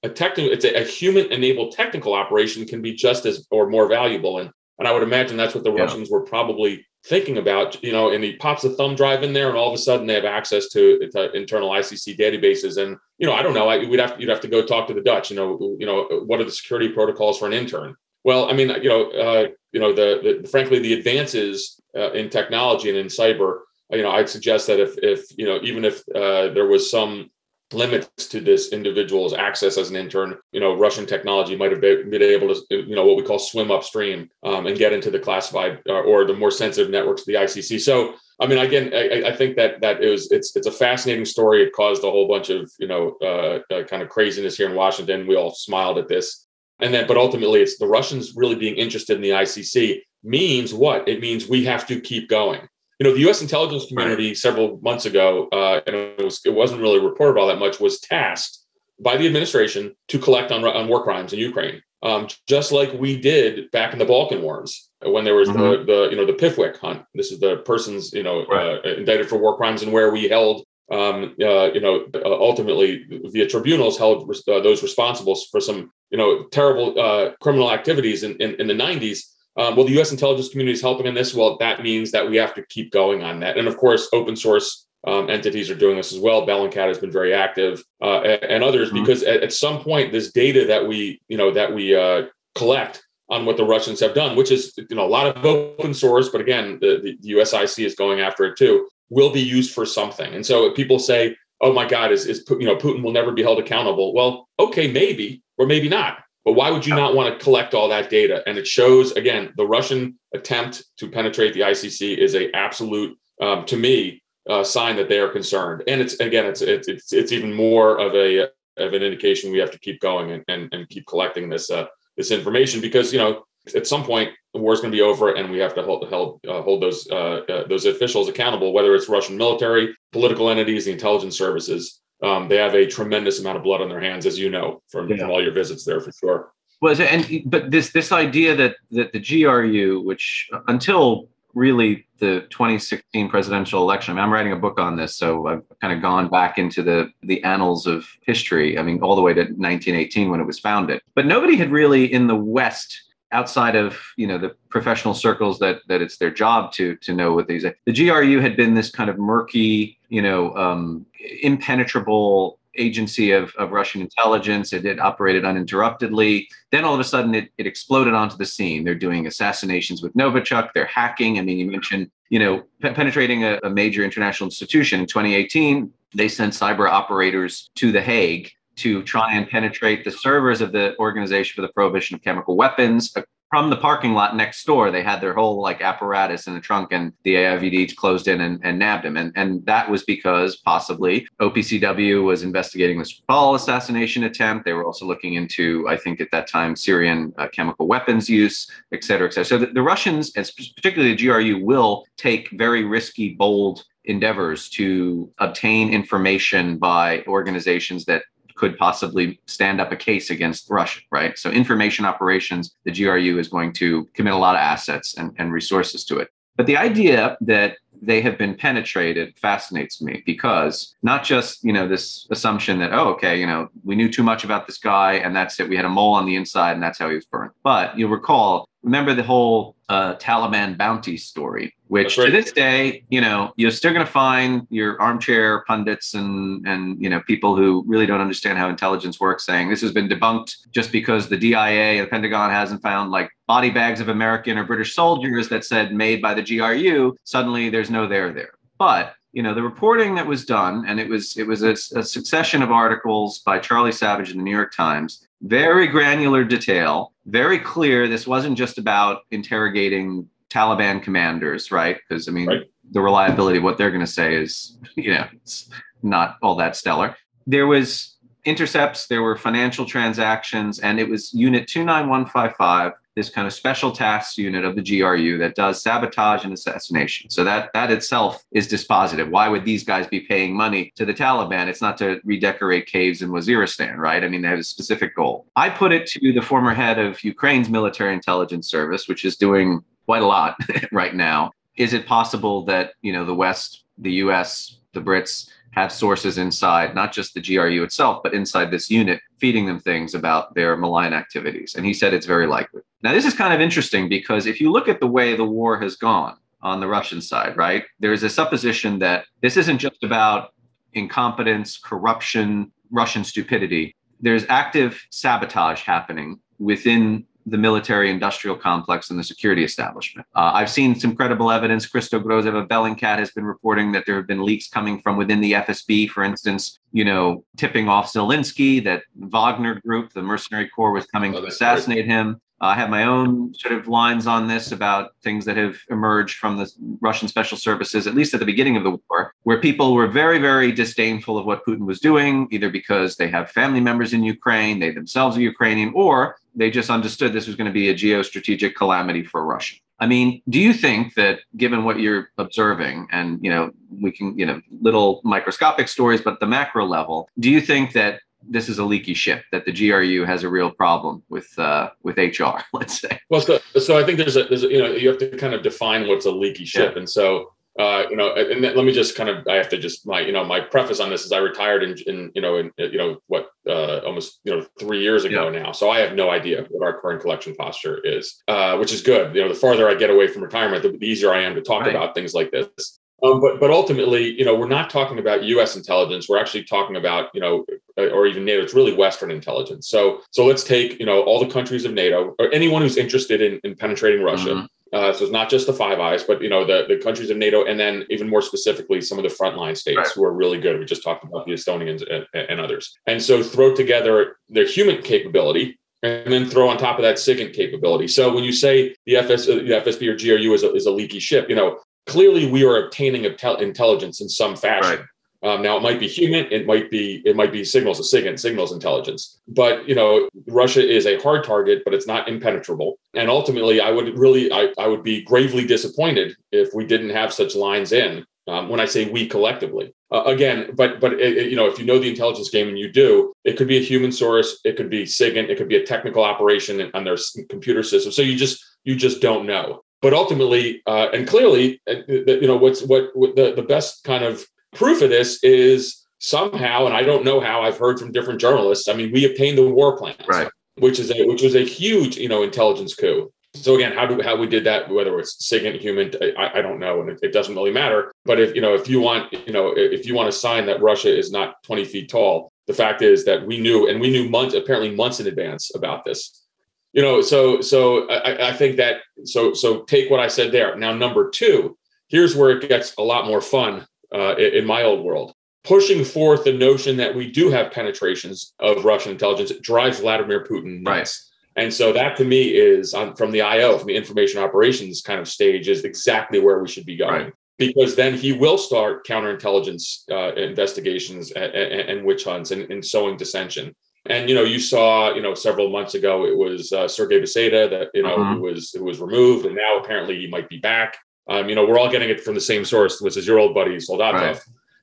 A technical, it's a, a human enabled technical operation can be just as or more valuable, and and I would imagine that's what the yeah. Russians were probably thinking about. You know, and he pops a thumb drive in there, and all of a sudden they have access to, to internal ICC databases. And you know, I don't know, I, we'd have you'd have to go talk to the Dutch. You know, you know, what are the security protocols for an intern? Well, I mean, you know, uh, you know, the, the frankly the advances uh, in technology and in cyber, you know, I'd suggest that if if you know, even if uh, there was some limits to this individual's access as an intern, you know, Russian technology might have been, able to, you know, what we call swim upstream um, and get into the classified uh, or the more sensitive networks of the ICC. So, I mean, again, I, I, think that that was it's it's a fascinating story. It caused a whole bunch of you know uh, uh, kind of craziness here in Washington. We all smiled at this. And then, but ultimately, it's the Russians really being interested in the ICC means what? It means we have to keep going. You know, the U.S. intelligence community several months ago, uh, and it, was, it wasn't really reported all that much, was tasked by the administration to collect on, on war crimes in Ukraine, um, just like we did back in the Balkan Wars when there was mm-hmm. the, the you know the PIFWC hunt. This is the persons you know right. uh, indicted for war crimes and where we held um, uh, you know, uh, ultimately via tribunals held uh, those responsible for some, you know, terrible uh, criminal activities in, in, in the 90s. Um, well, the U.S. intelligence community is helping in this. Well, that means that we have to keep going on that. And of course, open source um, entities are doing this as well. Bellingcat has been very active, uh, and, and, others, mm-hmm. because at, at, some point, this data that we, you know, that we uh, collect on what the Russians have done, which is, you know, a lot of open source, but again, the, the USIC is going after it too will be used for something. And so people say, "Oh my God, is is you know Putin will never be held accountable?" Well, okay, maybe or maybe not. But why would you not want to collect all that data? And it shows again the Russian attempt to penetrate the ICC is a absolute, um, to me, uh, sign that they are concerned. And it's again, it's it's it's, even more of a of an indication we have to keep going and and, and keep collecting this uh, this information because you know at some point the war is going to be over and we have to hold hold, uh, hold those uh, uh, those officials accountable whether it's russian military political entities the intelligence services um, they have a tremendous amount of blood on their hands as you know from, yeah. from all your visits there for sure was well, and but this this idea that that the gru which until really the 2016 presidential election. I mean, I'm writing a book on this, so I've kind of gone back into the the annals of history. I mean, all the way to 1918 when it was founded. But nobody had really in the West outside of you know the professional circles that that it's their job to to know what these. The GRU had been this kind of murky, you know, um, impenetrable agency of, of Russian intelligence. It, it operated uninterruptedly. Then all of a sudden, it, it exploded onto the scene. They're doing assassinations with Novichok. They're hacking. I mean, you mentioned, you know, pe- penetrating a, a major international institution in 2018. They sent cyber operators to The Hague to try and penetrate the servers of the Organization for the Prohibition of Chemical Weapons, from the parking lot next door, they had their whole like apparatus in the trunk, and the AIVD closed in and, and nabbed him. And and that was because possibly OPCW was investigating this Skripal assassination attempt. They were also looking into, I think at that time, Syrian uh, chemical weapons use, et cetera, et cetera. So the, the Russians, and particularly the GRU, will take very risky, bold endeavors to obtain information by organizations that could possibly stand up a case against Russia, right? So information operations, the GRU is going to commit a lot of assets and, and resources to it. But the idea that they have been penetrated fascinates me because not just you know this assumption that oh okay you know we knew too much about this guy and that's it we had a mole on the inside and that's how he was burned but you'll recall remember the whole uh, Taliban bounty story, which right. to this day, you know, you're still going to find your armchair pundits and and you know people who really don't understand how intelligence works saying this has been debunked just because the DIA, the Pentagon hasn't found like body bags of American or British soldiers that said made by the GRU. Suddenly, there's no there there. But you know the reporting that was done and it was it was a, a succession of articles by charlie savage in the new york times very granular detail, very clear. This wasn't just about interrogating Taliban commanders, right? Because I mean, right. the reliability of what they're going to say is, you know, it's not all that stellar. There was intercepts, there were financial transactions, and it was Unit 29155 this kind of special tasks unit of the GRU that does sabotage and assassination. So that that itself is dispositive. Why would these guys be paying money to the Taliban? It's not to redecorate caves in Waziristan, right? I mean, they have a specific goal. I put it to the former head of Ukraine's military intelligence service, which is doing quite a lot right now. Is it possible that, you know, the West, the US, the Brits have sources inside not just the GRU itself, but inside this unit, feeding them things about their malign activities. And he said it's very likely. Now, this is kind of interesting because if you look at the way the war has gone on the Russian side, right, there's a supposition that this isn't just about incompetence, corruption, Russian stupidity. There's active sabotage happening within the military industrial complex and the security establishment. Uh, I've seen some credible evidence. Christo of Bellingcat has been reporting that there have been leaks coming from within the FSB, for instance, you know, tipping off Zelensky, that Wagner group, the mercenary corps, was coming oh, to assassinate him. I have my own sort of lines on this about things that have emerged from the Russian special services, at least at the beginning of the war, where people were very, very disdainful of what Putin was doing, either because they have family members in Ukraine, they themselves are Ukrainian, or they just understood this was going to be a geostrategic calamity for Russia. I mean, do you think that given what you're observing, and you know, we can, you know, little microscopic stories, but the macro level, do you think that this is a leaky ship that the GRU has a real problem with uh, with HR. Let's say. Well, so, so I think there's a there's a, you know you have to kind of define what's a leaky ship, yeah. and so uh, you know, and let me just kind of I have to just my you know my preface on this is I retired in, in you know in you know what uh, almost you know three years ago yeah. now, so I have no idea what our current collection posture is, uh, which is good. You know, the farther I get away from retirement, the easier I am to talk right. about things like this. Um, but but ultimately, you know, we're not talking about U.S. intelligence. We're actually talking about you know, uh, or even NATO. It's really Western intelligence. So so let's take you know all the countries of NATO or anyone who's interested in, in penetrating Russia. Mm-hmm. Uh, so it's not just the Five Eyes, but you know the, the countries of NATO, and then even more specifically, some of the frontline states right. who are really good. We just talked about the Estonians and, and, others. And so throw together their human capability and then throw on top of that SIGINT capability. So when you say the FS, the FSB or GRU is a, is a leaky ship, you know, clearly we are obtaining intelligence in some fashion. Right. Um, now it might be human, it might be it might be signals, a SIGINT, signals intelligence. But you know, Russia is a hard target, but it's not impenetrable. And ultimately, I would really I, I would be gravely disappointed if we didn't have such lines in. Um, when I say we collectively, uh, again, but but it, it, you know, if you know the intelligence game and you do, it could be a human source, it could be SIGINT, it could be a technical operation on their computer system. So you just you just don't know. But ultimately, uh, and clearly, uh, you know, what's what, what the the best kind of proof of this is somehow, and I don't know how. I've heard from different journalists. I mean, we obtained the war plans, right. which is a which was a huge you know intelligence coup. So again, how do how we did that, whether it's SIGINT, human, I, I don't know, and it, it, doesn't really matter. But if you know, if you want, you know, if you want to sign that Russia is not 20 feet tall, the fact is that we knew, and we knew months, apparently months in advance about this. You know, so so I, I think that so so take what I said there. Now, number two, here's where it gets a lot more fun uh, in my old world. Pushing forth the notion that we do have penetrations of Russian intelligence drives Vladimir Putin nuts. Right and so that to me is on, from the IO, from the information operations kind of stage, is exactly where we should be going. Right. Because then he will start counterintelligence uh, investigations and, and, and, witch hunts and, and, sowing dissension. And you know, you saw, you know, several months ago it was uh, Sergei Beseda that you know uh-huh. who was who was removed, and now apparently he might be back. Um, you know, we're all getting it from the same source, which is your old buddy Soldatov. Right.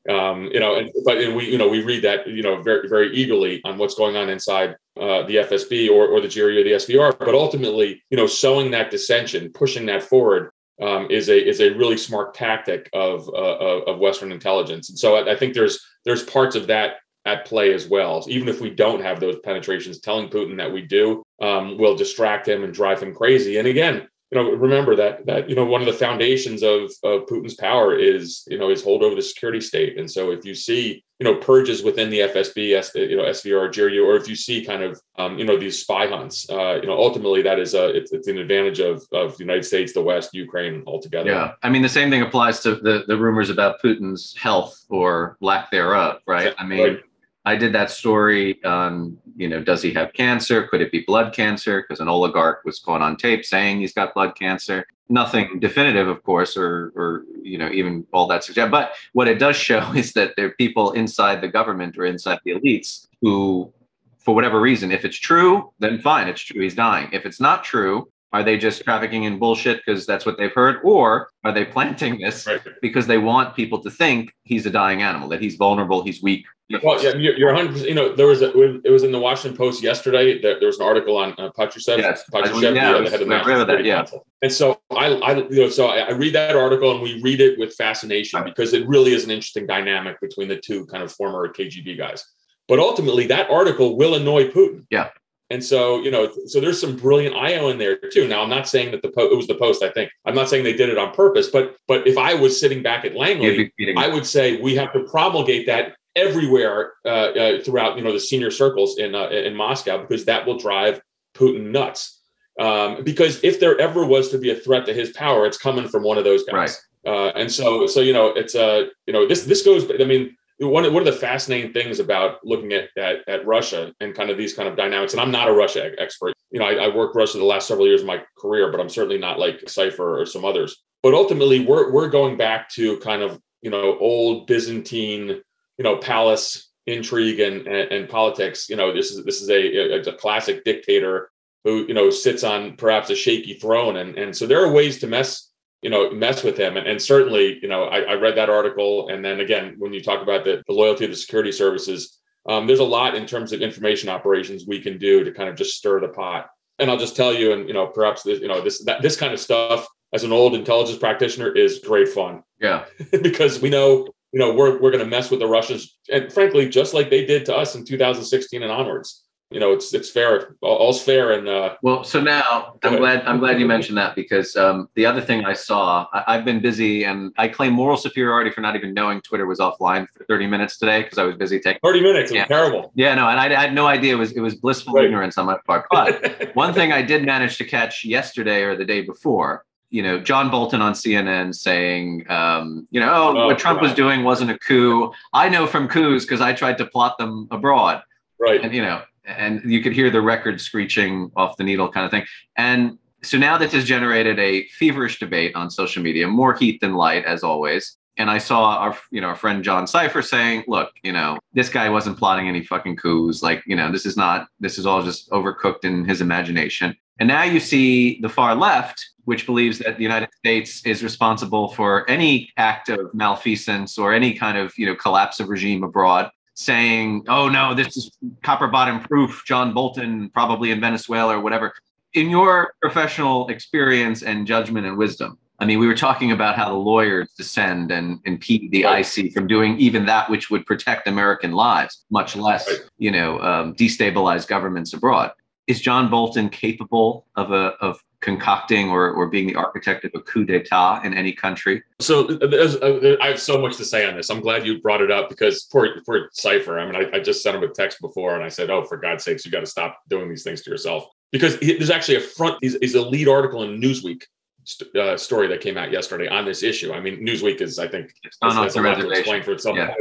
Um, you know, and, but and we, you know, we read that, you know, very, very eagerly on what's going on inside uh, the FSB or, or the GRU or the SVR. But ultimately, you know, sowing that dissension, pushing that forward um, is a is a really smart tactic of uh, of Western intelligence. And so I, I, think there's there's parts of that at play as well. So even if we don't have those penetrations, telling Putin that we do um, will distract him and drive him crazy. And again, you know, remember that that you know one of the foundations of of Putin's power is you know his hold over the security state. And so if you see you know purges within the FSB, you know SVR, GRU, or if you see kind of um, you know these spy hunts, uh, you know ultimately that is a it's, it's an advantage of of the United States, the West, Ukraine altogether. Yeah, I mean the same thing applies to the the rumors about Putin's health or lack thereof, right? I mean. Right I did that story on, you know, does he have cancer? Could it be blood cancer? Because an oligarch was caught on tape saying he's got blood cancer. Nothing definitive, of course, or, or you know, even all that suggest. But what it does show is that there are people inside the government or inside the elites who, for whatever reason, if it's true, then fine, it's true, he's dying. If it's not true, are they just trafficking in bullshit because that's what they've heard? Or are they planting this right. because they want people to think he's a dying animal, that he's vulnerable, he's weak? Well, yeah, you're 100. You know, there was a, it was in the Washington Post yesterday. There, there was an article on uh, Patrushev, yes. Patrushev, yeah, the head of National that, yeah. Council. And so I, I, you know, so I, I read that article and we read it with fascination right. because it really is an interesting dynamic between the two kind of former KGB guys. But ultimately, that article will annoy Putin. Yeah. And so, you know, so there's some brilliant IO in there too. Now, I'm not saying that the po- it was the post. I think I'm not saying they did it on purpose, but but if I was sitting back at Langley, I would say we have to promulgate that everywhere uh, uh, throughout, you know, the senior circles in uh, in Moscow because that will drive Putin nuts. Um, because if there ever was to be a threat to his power, it's coming from one of those guys. Right. Uh, and so, so you know, it's uh, you know, this this goes. I mean, one of, one of the fascinating things about looking at, at, at Russia and kind of these kind of dynamics, and I'm not a Russia expert. You know, I, I worked Russia the last several years of my career, but I'm certainly not like Sipher or some others. But ultimately, we're we're going back to kind of you know old Byzantine, you know, palace intrigue and and, and politics. You know, this is this is a, a, a classic dictator who you know sits on perhaps a shaky throne, and and so there are ways to mess you know, mess with him. And, and certainly, you know, I, I, read that article. And then again, when you talk about the, the loyalty of the security services, um, there's a lot in terms of information operations we can do to kind of just stir the pot. And I'll just tell you, and you know, perhaps this, you know, this that, this kind of stuff as an old intelligence practitioner is great fun. Yeah, because we know, you know, we're we're going to mess with the Russians, and frankly, just like they did to us in 2016 and onwards you know it's it's fair all's fair and uh well so now i'm glad i'm glad you mentioned that because um the other thing i saw I, have been busy and i claim moral superiority for not even knowing twitter was offline for 30 minutes today because i was busy taking 30 minutes yeah. terrible yeah no and I, I, had no idea it was it was blissful right. ignorance on my part but one thing i did manage to catch yesterday or the day before you know, John Bolton on CNN saying, um, you know, oh, oh what Trump was doing wasn't a coup. I know from coups because I tried to plot them abroad. Right. And, you know, and you could hear the record screeching off the needle kind of thing. And so now this has generated a feverish debate on social media, more heat than light, as always. And I saw our, you know, our friend John Sipher saying, "Look, you know, this guy wasn't plotting any fucking coups. Like, you know, this is not. This is all just overcooked in his imagination." And now you see the far left, which believes that the United States is responsible for any act of malfeasance or any kind of, you know, collapse of regime abroad, saying, "Oh no, this is copper bottom proof." John Bolton, probably in Venezuela or whatever in your professional experience and judgment and wisdom, I mean, we were talking about how the lawyers descend and impede the IC from doing even that which would protect American lives, much less, you know, um, destabilize governments abroad. Is John Bolton capable of a of concocting or, or being the architect of a coup d'état in any country? So uh, I have so much to say on this. I'm glad you brought it up because poor, poor Sipher, I mean, I, I just sent him a text before and I said, "Oh, for God's sakes, you got to stop doing these things to yourself." because there's actually a front is, is a lead article in Newsweek st- uh, story that came out yesterday on this issue. I mean, Newsweek is I think it's has, has a lot to explain for itself. Yeah.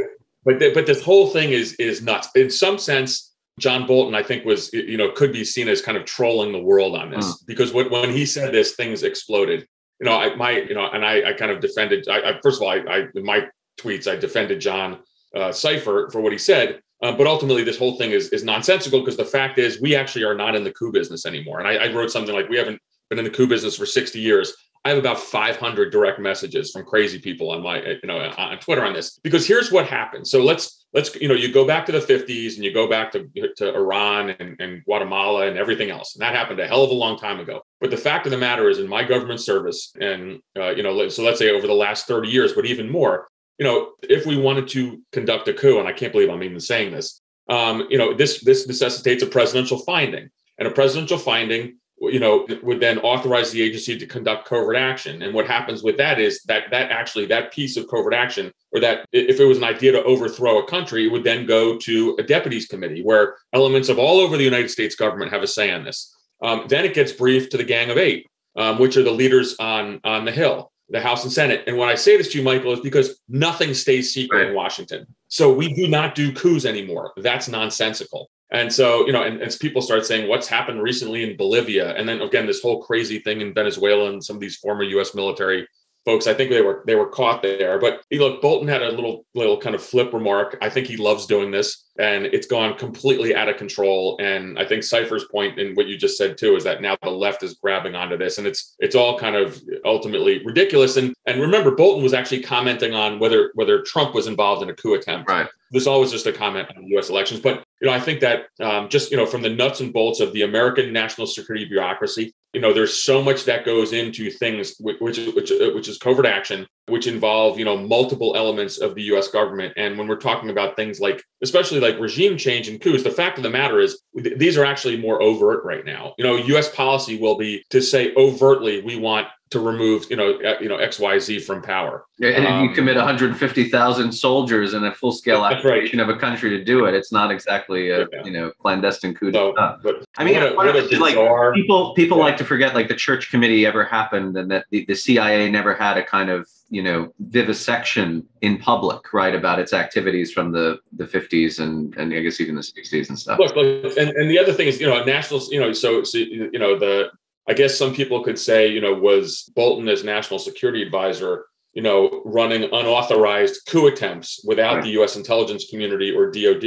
But but this whole thing is is nuts. In some sense, John Bolton I think was you know could be seen as kind of trolling the world on this mm. because when, when he said this, things exploded. You know, I my you know, and I I kind of defended. I, I first of all, I, I in my tweets I defended John uh, Sipher for what he said. Um, but ultimately, this whole thing is, is nonsensical because the fact is we actually are not in the coup business anymore. And I, I, wrote something like we haven't been in the coup business for 60 years. I have about 500 direct messages from crazy people on my you know on Twitter on this because here's what happened. So let's let's you know you go back to the 50s and you go back to, to Iran and, and Guatemala and everything else, and that happened a hell of a long time ago. But the fact of the matter is, in my government service, and uh, you know, so let's say over the last 30 years, but even more, you know, if we wanted to conduct a coup, and I can't believe I'm even saying this, um, you know, this this necessitates a presidential finding, and a presidential finding, you know, would then authorize the agency to conduct covert action. And what happens with that is that that actually that piece of covert action, or that if it was an idea to overthrow a country, it would then go to a deputies committee where elements of all over the United States government have a say on this. Um, then it gets briefed to the Gang of Eight, um, which are the leaders on on the Hill the House and Senate. And when I say this to you, Michael, is because nothing stays secret right. in Washington. So we do not do coups anymore. That's nonsensical. And so, you know, and as people start saying what's happened recently in Bolivia, and then again, this whole crazy thing in Venezuela and some of these former US military folks. I think they were they were caught there. But look, Bolton had a little little kind of flip remark. I think he loves doing this, and it's gone completely out of control. And I think Sipher's point in what you just said too is that now the left is grabbing onto this, and it's it's all kind of ultimately ridiculous. And and remember, Bolton was actually commenting on whether whether Trump was involved in a coup attempt. Right. This always just a comment on U.S. elections, but you know, I think that um, just you know, from the nuts and bolts of the American national security bureaucracy, you know there's so much that goes into things which which which, uh, which is covert action which involve you know multiple elements of the US government and when we're talking about things like especially like regime change and coups the fact of the matter is these are actually more overt right now you know US policy will be to say overtly we want to remove, you know, uh, you know, X, Y, Z from power. Yeah, and um, you commit 150,000 soldiers in a full-scale occupation right. of a country to do it. It's not exactly a, yeah. you know, clandestine coup so, but I mean, what what a, like people people yeah. like to forget like the Church Committee ever happened, and that the, the CIA never had a kind of you know vivisection in public, right, about its activities from the the 50s and and I guess even the 60s and stuff. Look, look and, and the other thing is, you know, national, you know, so, so you know the I guess some people could say, you know, was Bolton as national security advisor, you know, running unauthorized coup attempts without right. the U.S. intelligence community or DoD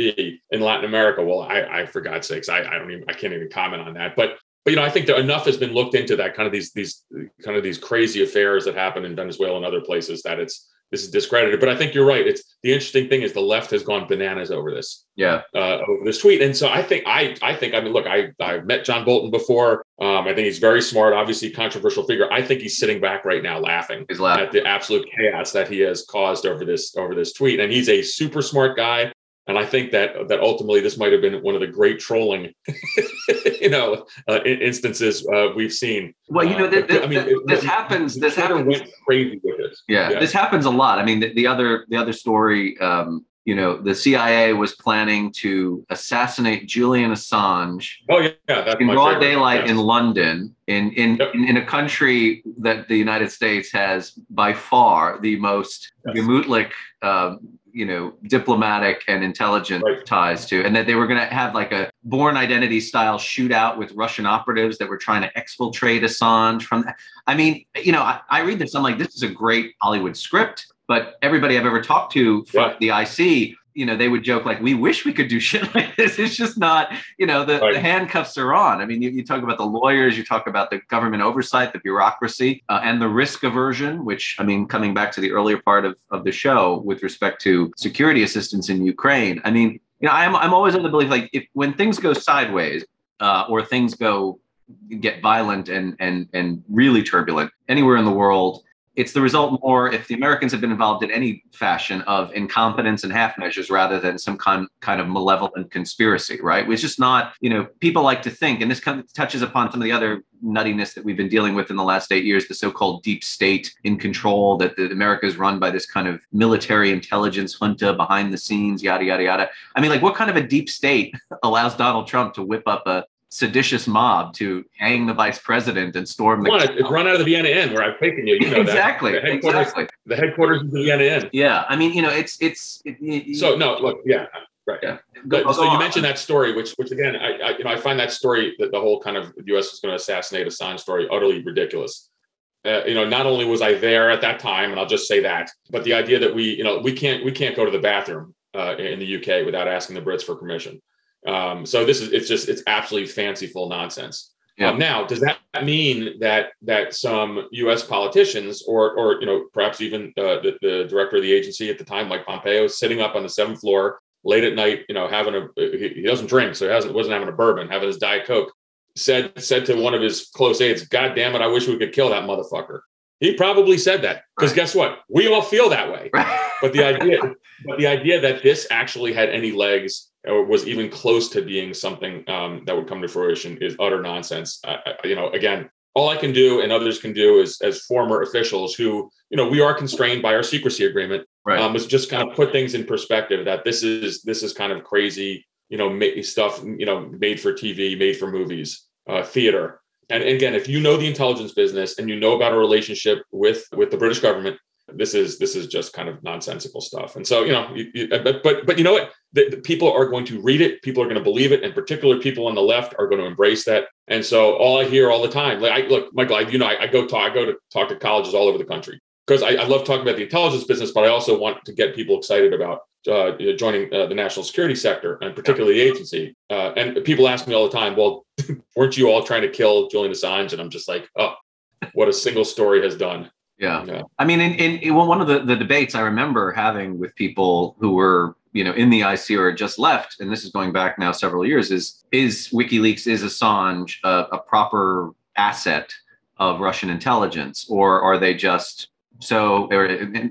in Latin America? Well, I, I for God's sakes, I, I don't even, I can't even comment on that. But, but you know, I think that enough has been looked into that kind of these these kind of these crazy affairs that happen in Venezuela and other places that it's this is discredited. But I think you're right. It's the interesting thing is the left has gone bananas over this. Yeah, uh, over this tweet. And so I think I I think I mean look I I met John Bolton before. Um, I think he's very smart. Obviously, controversial figure. I think he's sitting back right now laughing, he's laughing. at the absolute chaos that he has caused over this over this tweet. And he's a super smart guy. And I think that that ultimately this might have been one of the great trolling, you know, uh, instances uh, we've seen. Well, you know, uh, th- I mean, th- this happens. This happens. Went crazy with this. Yeah, yeah, this happens a lot. I mean, the, the other the other story, um, you know, the CIA was planning to assassinate Julian Assange. Oh yeah, yeah in broad favorite. daylight yes. in London, in in, yep. in, in a country that the United States has by far the most yes. gemütlich. You know diplomatic and intelligence Right. ties to and that they were going to have like a Bourne Identity style shootout with russian operatives that were trying to exfiltrate assange from i mean you know i, I read this i'm like this is a great hollywood script but everybody i've ever talked to from the ic you know they would joke like we wish we could do shit like this it's just not you know the, Right. the handcuffs are on i mean you, you talk about the lawyers you talk about the government oversight the bureaucracy uh, and the risk aversion which i mean coming back to the earlier part of, of the show with respect to security assistance in ukraine i mean you know i'm, I'm always of the belief like if when things go sideways uh, or things go get violent and and and really turbulent anywhere in the world it's the result more if the Americans have been involved in any fashion of incompetence and half measures rather than some kind kind of malevolent conspiracy, right? It's just not, you know, people like to think, and this kind of touches upon some of the other nuttiness that we've been dealing with in the last eight years, the so-called deep state in control that the, America is run by this kind of military intelligence junta behind the scenes, yada yada yada. I mean, like, what kind of a deep state allows Donald Trump to whip up a seditious mob to hang the vice president and storm the Come on, it's run out of the Vienna Inn where I've taken you. You know exactly, that. The headquarters, exactly. the headquarters of the Vienna Inn. Yeah, I mean, you know, it's it's. It, it, So no, look, yeah, right. Yeah. But, Go- so go you mentioned that story, which, which again, I, I, you know, I find that story that the whole kind of the U.S. is going to assassinate Assange story utterly ridiculous. Uh, you know, not only was I there at that time, and I'll just say that, but the idea that we, you know, we can't we can't go to the bathroom uh, in the UK without asking the Brits for permission. Um, so this is it's just it's absolutely fanciful nonsense. Yeah. Um, now, does that mean that that some U.S. politicians, or or you know, perhaps even uh, the, the director of the agency at the time, like Pompeo, sitting up on the seventh floor late at night, you know, having a he, doesn't drink, so he hasn't wasn't having a bourbon, having his diet coke, said said to one of his close aides, "God damn it, I wish we could kill that motherfucker." He probably said that because guess what? We all feel that way. But the idea, but the idea that this actually had any legs or was even close to being something um, that would come to fruition is utter nonsense. I, I, you know, again, all I can do and others can do is as former officials who, you know, we are constrained by our secrecy agreement, right. um, is just kind of put things in perspective that this is this is kind of crazy, you know, ma- stuff, you know, made for TV, made for movies, uh, theater. And again, if you know the intelligence business and you know about a relationship with with the British government, this is this is just kind of nonsensical stuff. And so, you know, you, you, but but but you know what? The, the people are going to read it. People are going to believe it, and particular people on the left are going to embrace that. And so, all I hear all the time, like, I, look, Michael, I, you know, I, I go talk, I go to talk to colleges all over the country because I, I love talking about the intelligence business, but I also want to get people excited about uh, joining uh, the national security sector and particularly the agency. Uh, and people ask me all the time, well, weren't you all trying to kill Julian Assange? And I'm just like, oh, what a single story has done. Yeah. Yeah. I mean, in, in, in one of the, the debates I remember having with people who were, you know, in the IC or just left, and this is going back now several years, is is WikiLeaks, is Assange a, a proper asset of Russian intelligence, or are they just so? Or.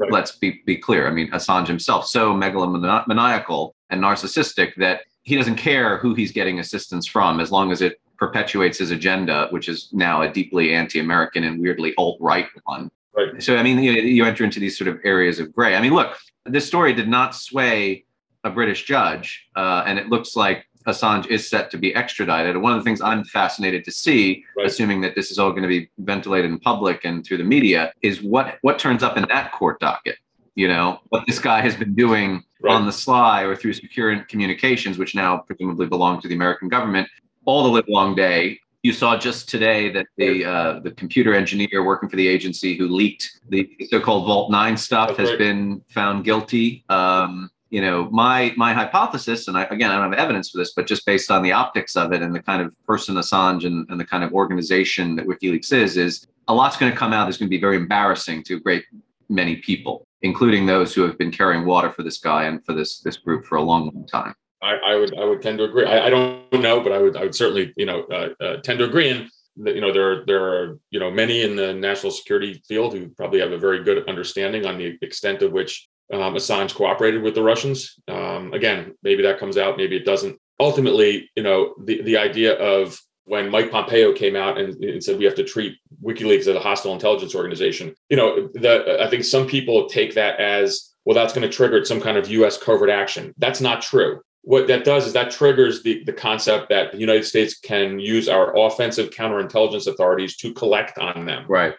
Let's be be clear. I mean, Assange himself so megalomaniacal and narcissistic that he doesn't care who he's getting assistance from, as long as it perpetuates his agenda, which is now a deeply anti-American and weirdly alt-right one. Right. So I mean, you, you enter into these sort of areas of gray. I mean, look, this story did not sway a British judge, uh, and it looks like Assange is set to be extradited. And one of the things I'm fascinated to see, Right. assuming that this is all going to be ventilated in public and through the media, is what what turns up in that court docket. You know, what this guy has been doing Right. on the sly or through secure communications, which now presumably belong to the American government, all the live long day. You saw just today that the uh, the computer engineer working for the agency who leaked the so-called Vault Nine stuff That's has been found guilty. Um, you know, my my hypothesis, and I, again, I don't have evidence for this, but just based on the optics of it and the kind of person Assange and, and the kind of organization that WikiLeaks is, is a lot's going to come out that's going to be very embarrassing to a great many people, including those who have been carrying water for this guy and for this this group for a long, long time. I, I would I would tend to agree. I, I don't know, but I would I would certainly you know uh, uh, tend to agree. And you know there are, there are you know many in the national security field who probably have a very good understanding on the extent of which um, Assange cooperated with the Russians. Um, again, maybe that comes out, maybe it doesn't. Ultimately, you know the the idea of when Mike Pompeo came out and, and said we have to treat WikiLeaks as a hostile intelligence organization, you know, the, I think some people take that as well. That's going to trigger some kind of U.S. covert action. That's not true what that does is that triggers the, the concept that the United States can use our offensive counterintelligence authorities to collect on them. Right.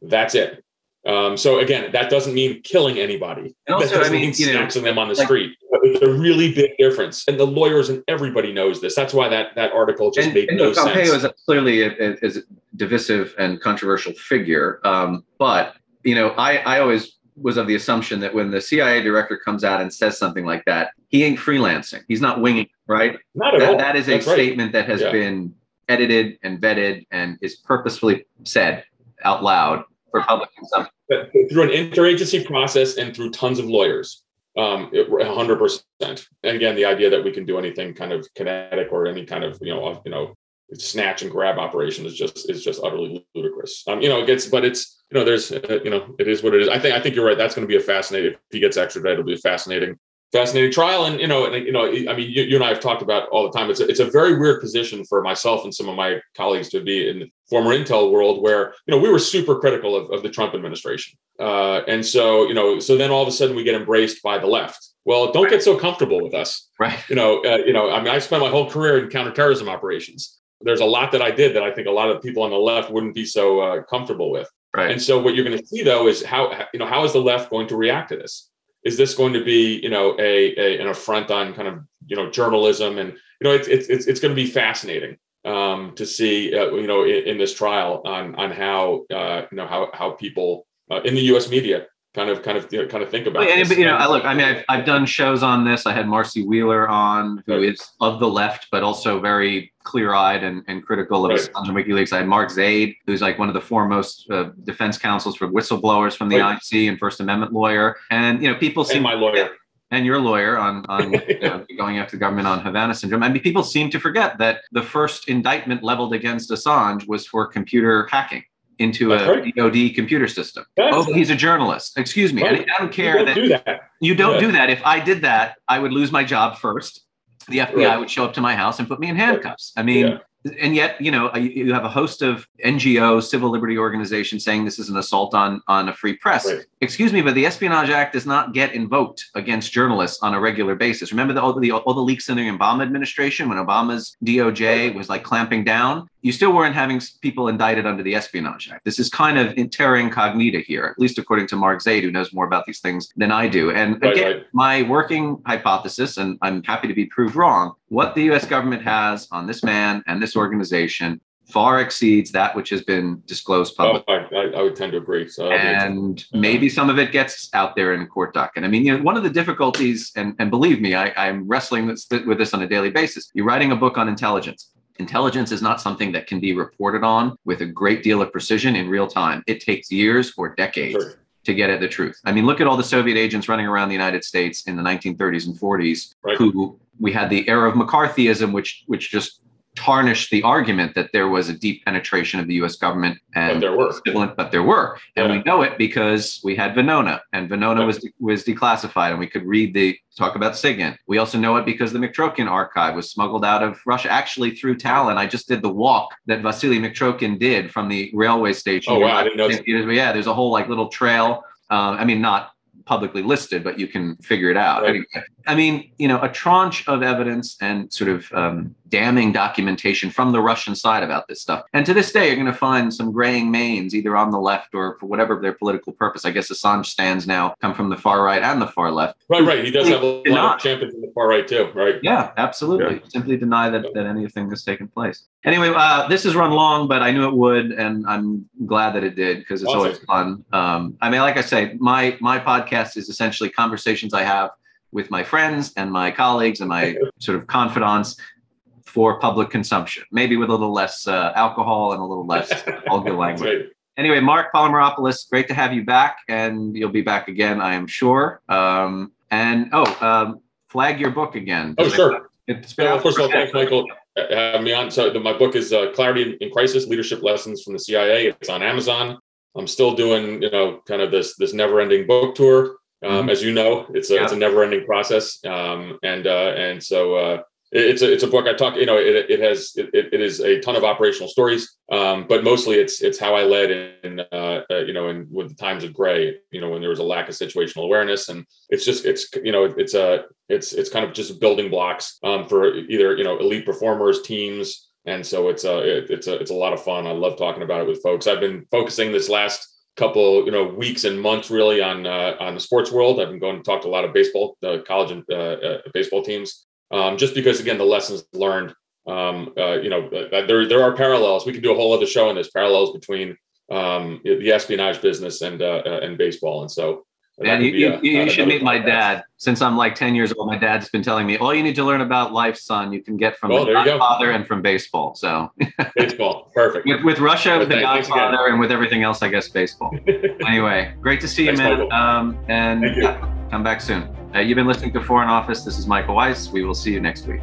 That's it. Um, so again, that doesn't mean killing anybody. And also, that doesn't I mean, mean you know, snatching them on the like- street. It's a really big difference, and the lawyers and everybody knows this. That's why that that article just and, made and no look, Pompeo sense. is a, clearly a, a, is a divisive and controversial figure. Um, but you know, I, I always was of the assumption that when the CIA director comes out and says something like that, he ain't freelancing. He's not winging, right? Not at That, all. that is a That's right. statement that has Yeah. been edited and vetted and is purposefully said out loud for public consumption. But through an interagency process and through tons of lawyers. Um, it- 100%. And again, the idea that we can do anything kind of kinetic or any kind of, you know, of- you know, snatch and grab operation is just is just utterly ludicrous. Um, you know, it gets, but it's you know, there's uh, you know, it is what it is. I think I think you're right. That's going to be a fascinating. If he gets extradited, it'll be a fascinating, fascinating trial. And you know, and you know, I mean, you, you and I have talked about all the time. It's a, it's a very weird position for myself and some of my colleagues to be in the former intel world, where you know we were super critical of, of the Trump administration, uh, and so you know, so then all of a sudden we get embraced by the left. Well, don't get so comfortable with us Right. you know, uh, you know, I mean, I spent my whole career in counterterrorism operations. There's a lot that I did that I think a lot of people on the left wouldn't be so uh, comfortable with. Right. And so, what you're going to see though is how you know how is the left going to react to this? Is this going to be you know a, a an affront on kind of you know journalism and you know it's it's it's, it's going to be fascinating um, to see uh, you know in, in, this trial on on how uh, you know how how people uh, in the U.S. media kind of kind of you know, kind of think about. This. but, you know, I look, I mean, I've, I've done shows on this. I had Marcy Wheeler on, who Right. is of the left, but also very clear-eyed and, and critical of Right. Assange and WikiLeaks. I had Mark Zaid, who's like one of the foremost uh, defense counsels for whistleblowers from the Right. IC and First Amendment lawyer. And you know, people see my lawyer. and your lawyer on on you know, going after the government on Havana syndrome. I mean, people seem to forget that the first indictment leveled against Assange was for computer hacking into That's a right. DoD computer system. That's- Oh, he's a journalist. Excuse me. Right. I, I don't You care don't that do that. you don't Yeah. do that. If I did that, I would lose my job first. The FBI Right. would show up to my house and put me in handcuffs. I mean, Yeah. and yet, you know, you you have a host of NGO, civil liberty organizations saying this is an assault on on a free press. Excuse me, but the Espionage Act does not get invoked against journalists on a regular basis. Remember the, all the all the leaks in the Obama administration when Obama's DOJ was like clamping down. You still weren't having people indicted under the Espionage Act. This is kind of in terra incognita here, at least according to Mark Zaid, who knows more about these things than I do. And Right, again, right. my working hypothesis, and I'm happy to be proved wrong, what the US government has on this man and this organization far exceeds that which has been disclosed Oh, publicly. I, I, I would tend to agree. So that'll be interesting. and maybe some of it gets out there in court docket. I mean, you know, one of the difficulties, and, and believe me, I, I'm wrestling this, with this on a daily basis. You're writing a book on intelligence. Intelligence is not something that can be reported on with a great deal of precision in real time. It takes years or decades Sure. to get at the truth. I mean, look at all the Soviet agents running around the United States in the 1930s and 40s, Right. who we had the era of McCarthyism, which which just tarnished the argument that there was a deep penetration of the U.S. government and But there were. equivalent, but there were, and Yeah. we know it because we had Venona, and Venona Right. was was declassified, and we could read the talk about SIGINT. We also know it because the Mitrokhin archive was smuggled out of Russia, actually through Tallinn. I just did the walk that Vasily Mitrokhin did from the railway station. Oh, wow, I didn't know that. Yeah, there's a whole like little trail. Uh, I mean, not publicly listed, but you can figure it out. Right. Anyway, I mean, you know, a tranche of evidence and sort of um, damning documentation from the Russian side about this stuff. And to this day, you're going to find some graying manes either on the left or for whatever their political purpose. I guess Assange stands now come from the far right and the far left. Right, right. He does have a lot Not. of champions in the far right too, right? Yeah, absolutely. Simply deny that, that anything has taken place. Anyway, uh, this has run long, but I knew it would, and I'm glad that it did because it's Awesome. always fun. Um, I mean, like I say, my my podcast is essentially conversations I have with my friends and my colleagues and my sort of confidants for public consumption, maybe with a little less uh, alcohol and a little less vulgar language. right. Anyway, Marc Polymeropoulos, great to have you back, and you'll be back again, I am sure. Um, and oh, um, flag your book again. Oh, sure. It's been Well, out first of all, thanks, Michael, uh, having me on. So the, my book is uh, Clarity in Crisis: Leadership Lessons from the CIA. It's on Amazon. I'm still doing, you know, kind of this this never-ending book tour. Um. As you know, it's a it's a never-ending process. Um, and uh, and so uh, it- it's a it's a book. I talk, you know, it, it has it, it is a ton of operational stories, um, but mostly it's it's how I led in uh, uh, you know in with the times of gray, you know, when there was a lack of situational awareness, and it's just it's you know it's a it's it's kind of just building blocks um, for either you know elite performers, teams, and so it's a it, it's a it's a lot of fun. I love talking about it with folks. I've been focusing this last couple, you know, weeks and months really on uh, on the sports world. I've been going to talk to a lot of baseball, the college and uh, uh, baseball teams, um, just because again the lessons learned. Um, uh, you know, uh, there there are parallels. We could do a whole other show on this parallels between um, the espionage business and uh, and baseball, and so and you, you, you should meet my dad. Since I'm like 10 years old, my dad's been telling me all you need to learn about life, son, you can get from oh, the Godfather and from baseball. So baseball, perfect. With, with Russia, with the Godfather, and with everything else, I guess baseball. anyway, great to see you, man. Um, and yeah, come back soon. Uh, you've been listening to Foreign Office. This is Michael Weiss. We will see you next week.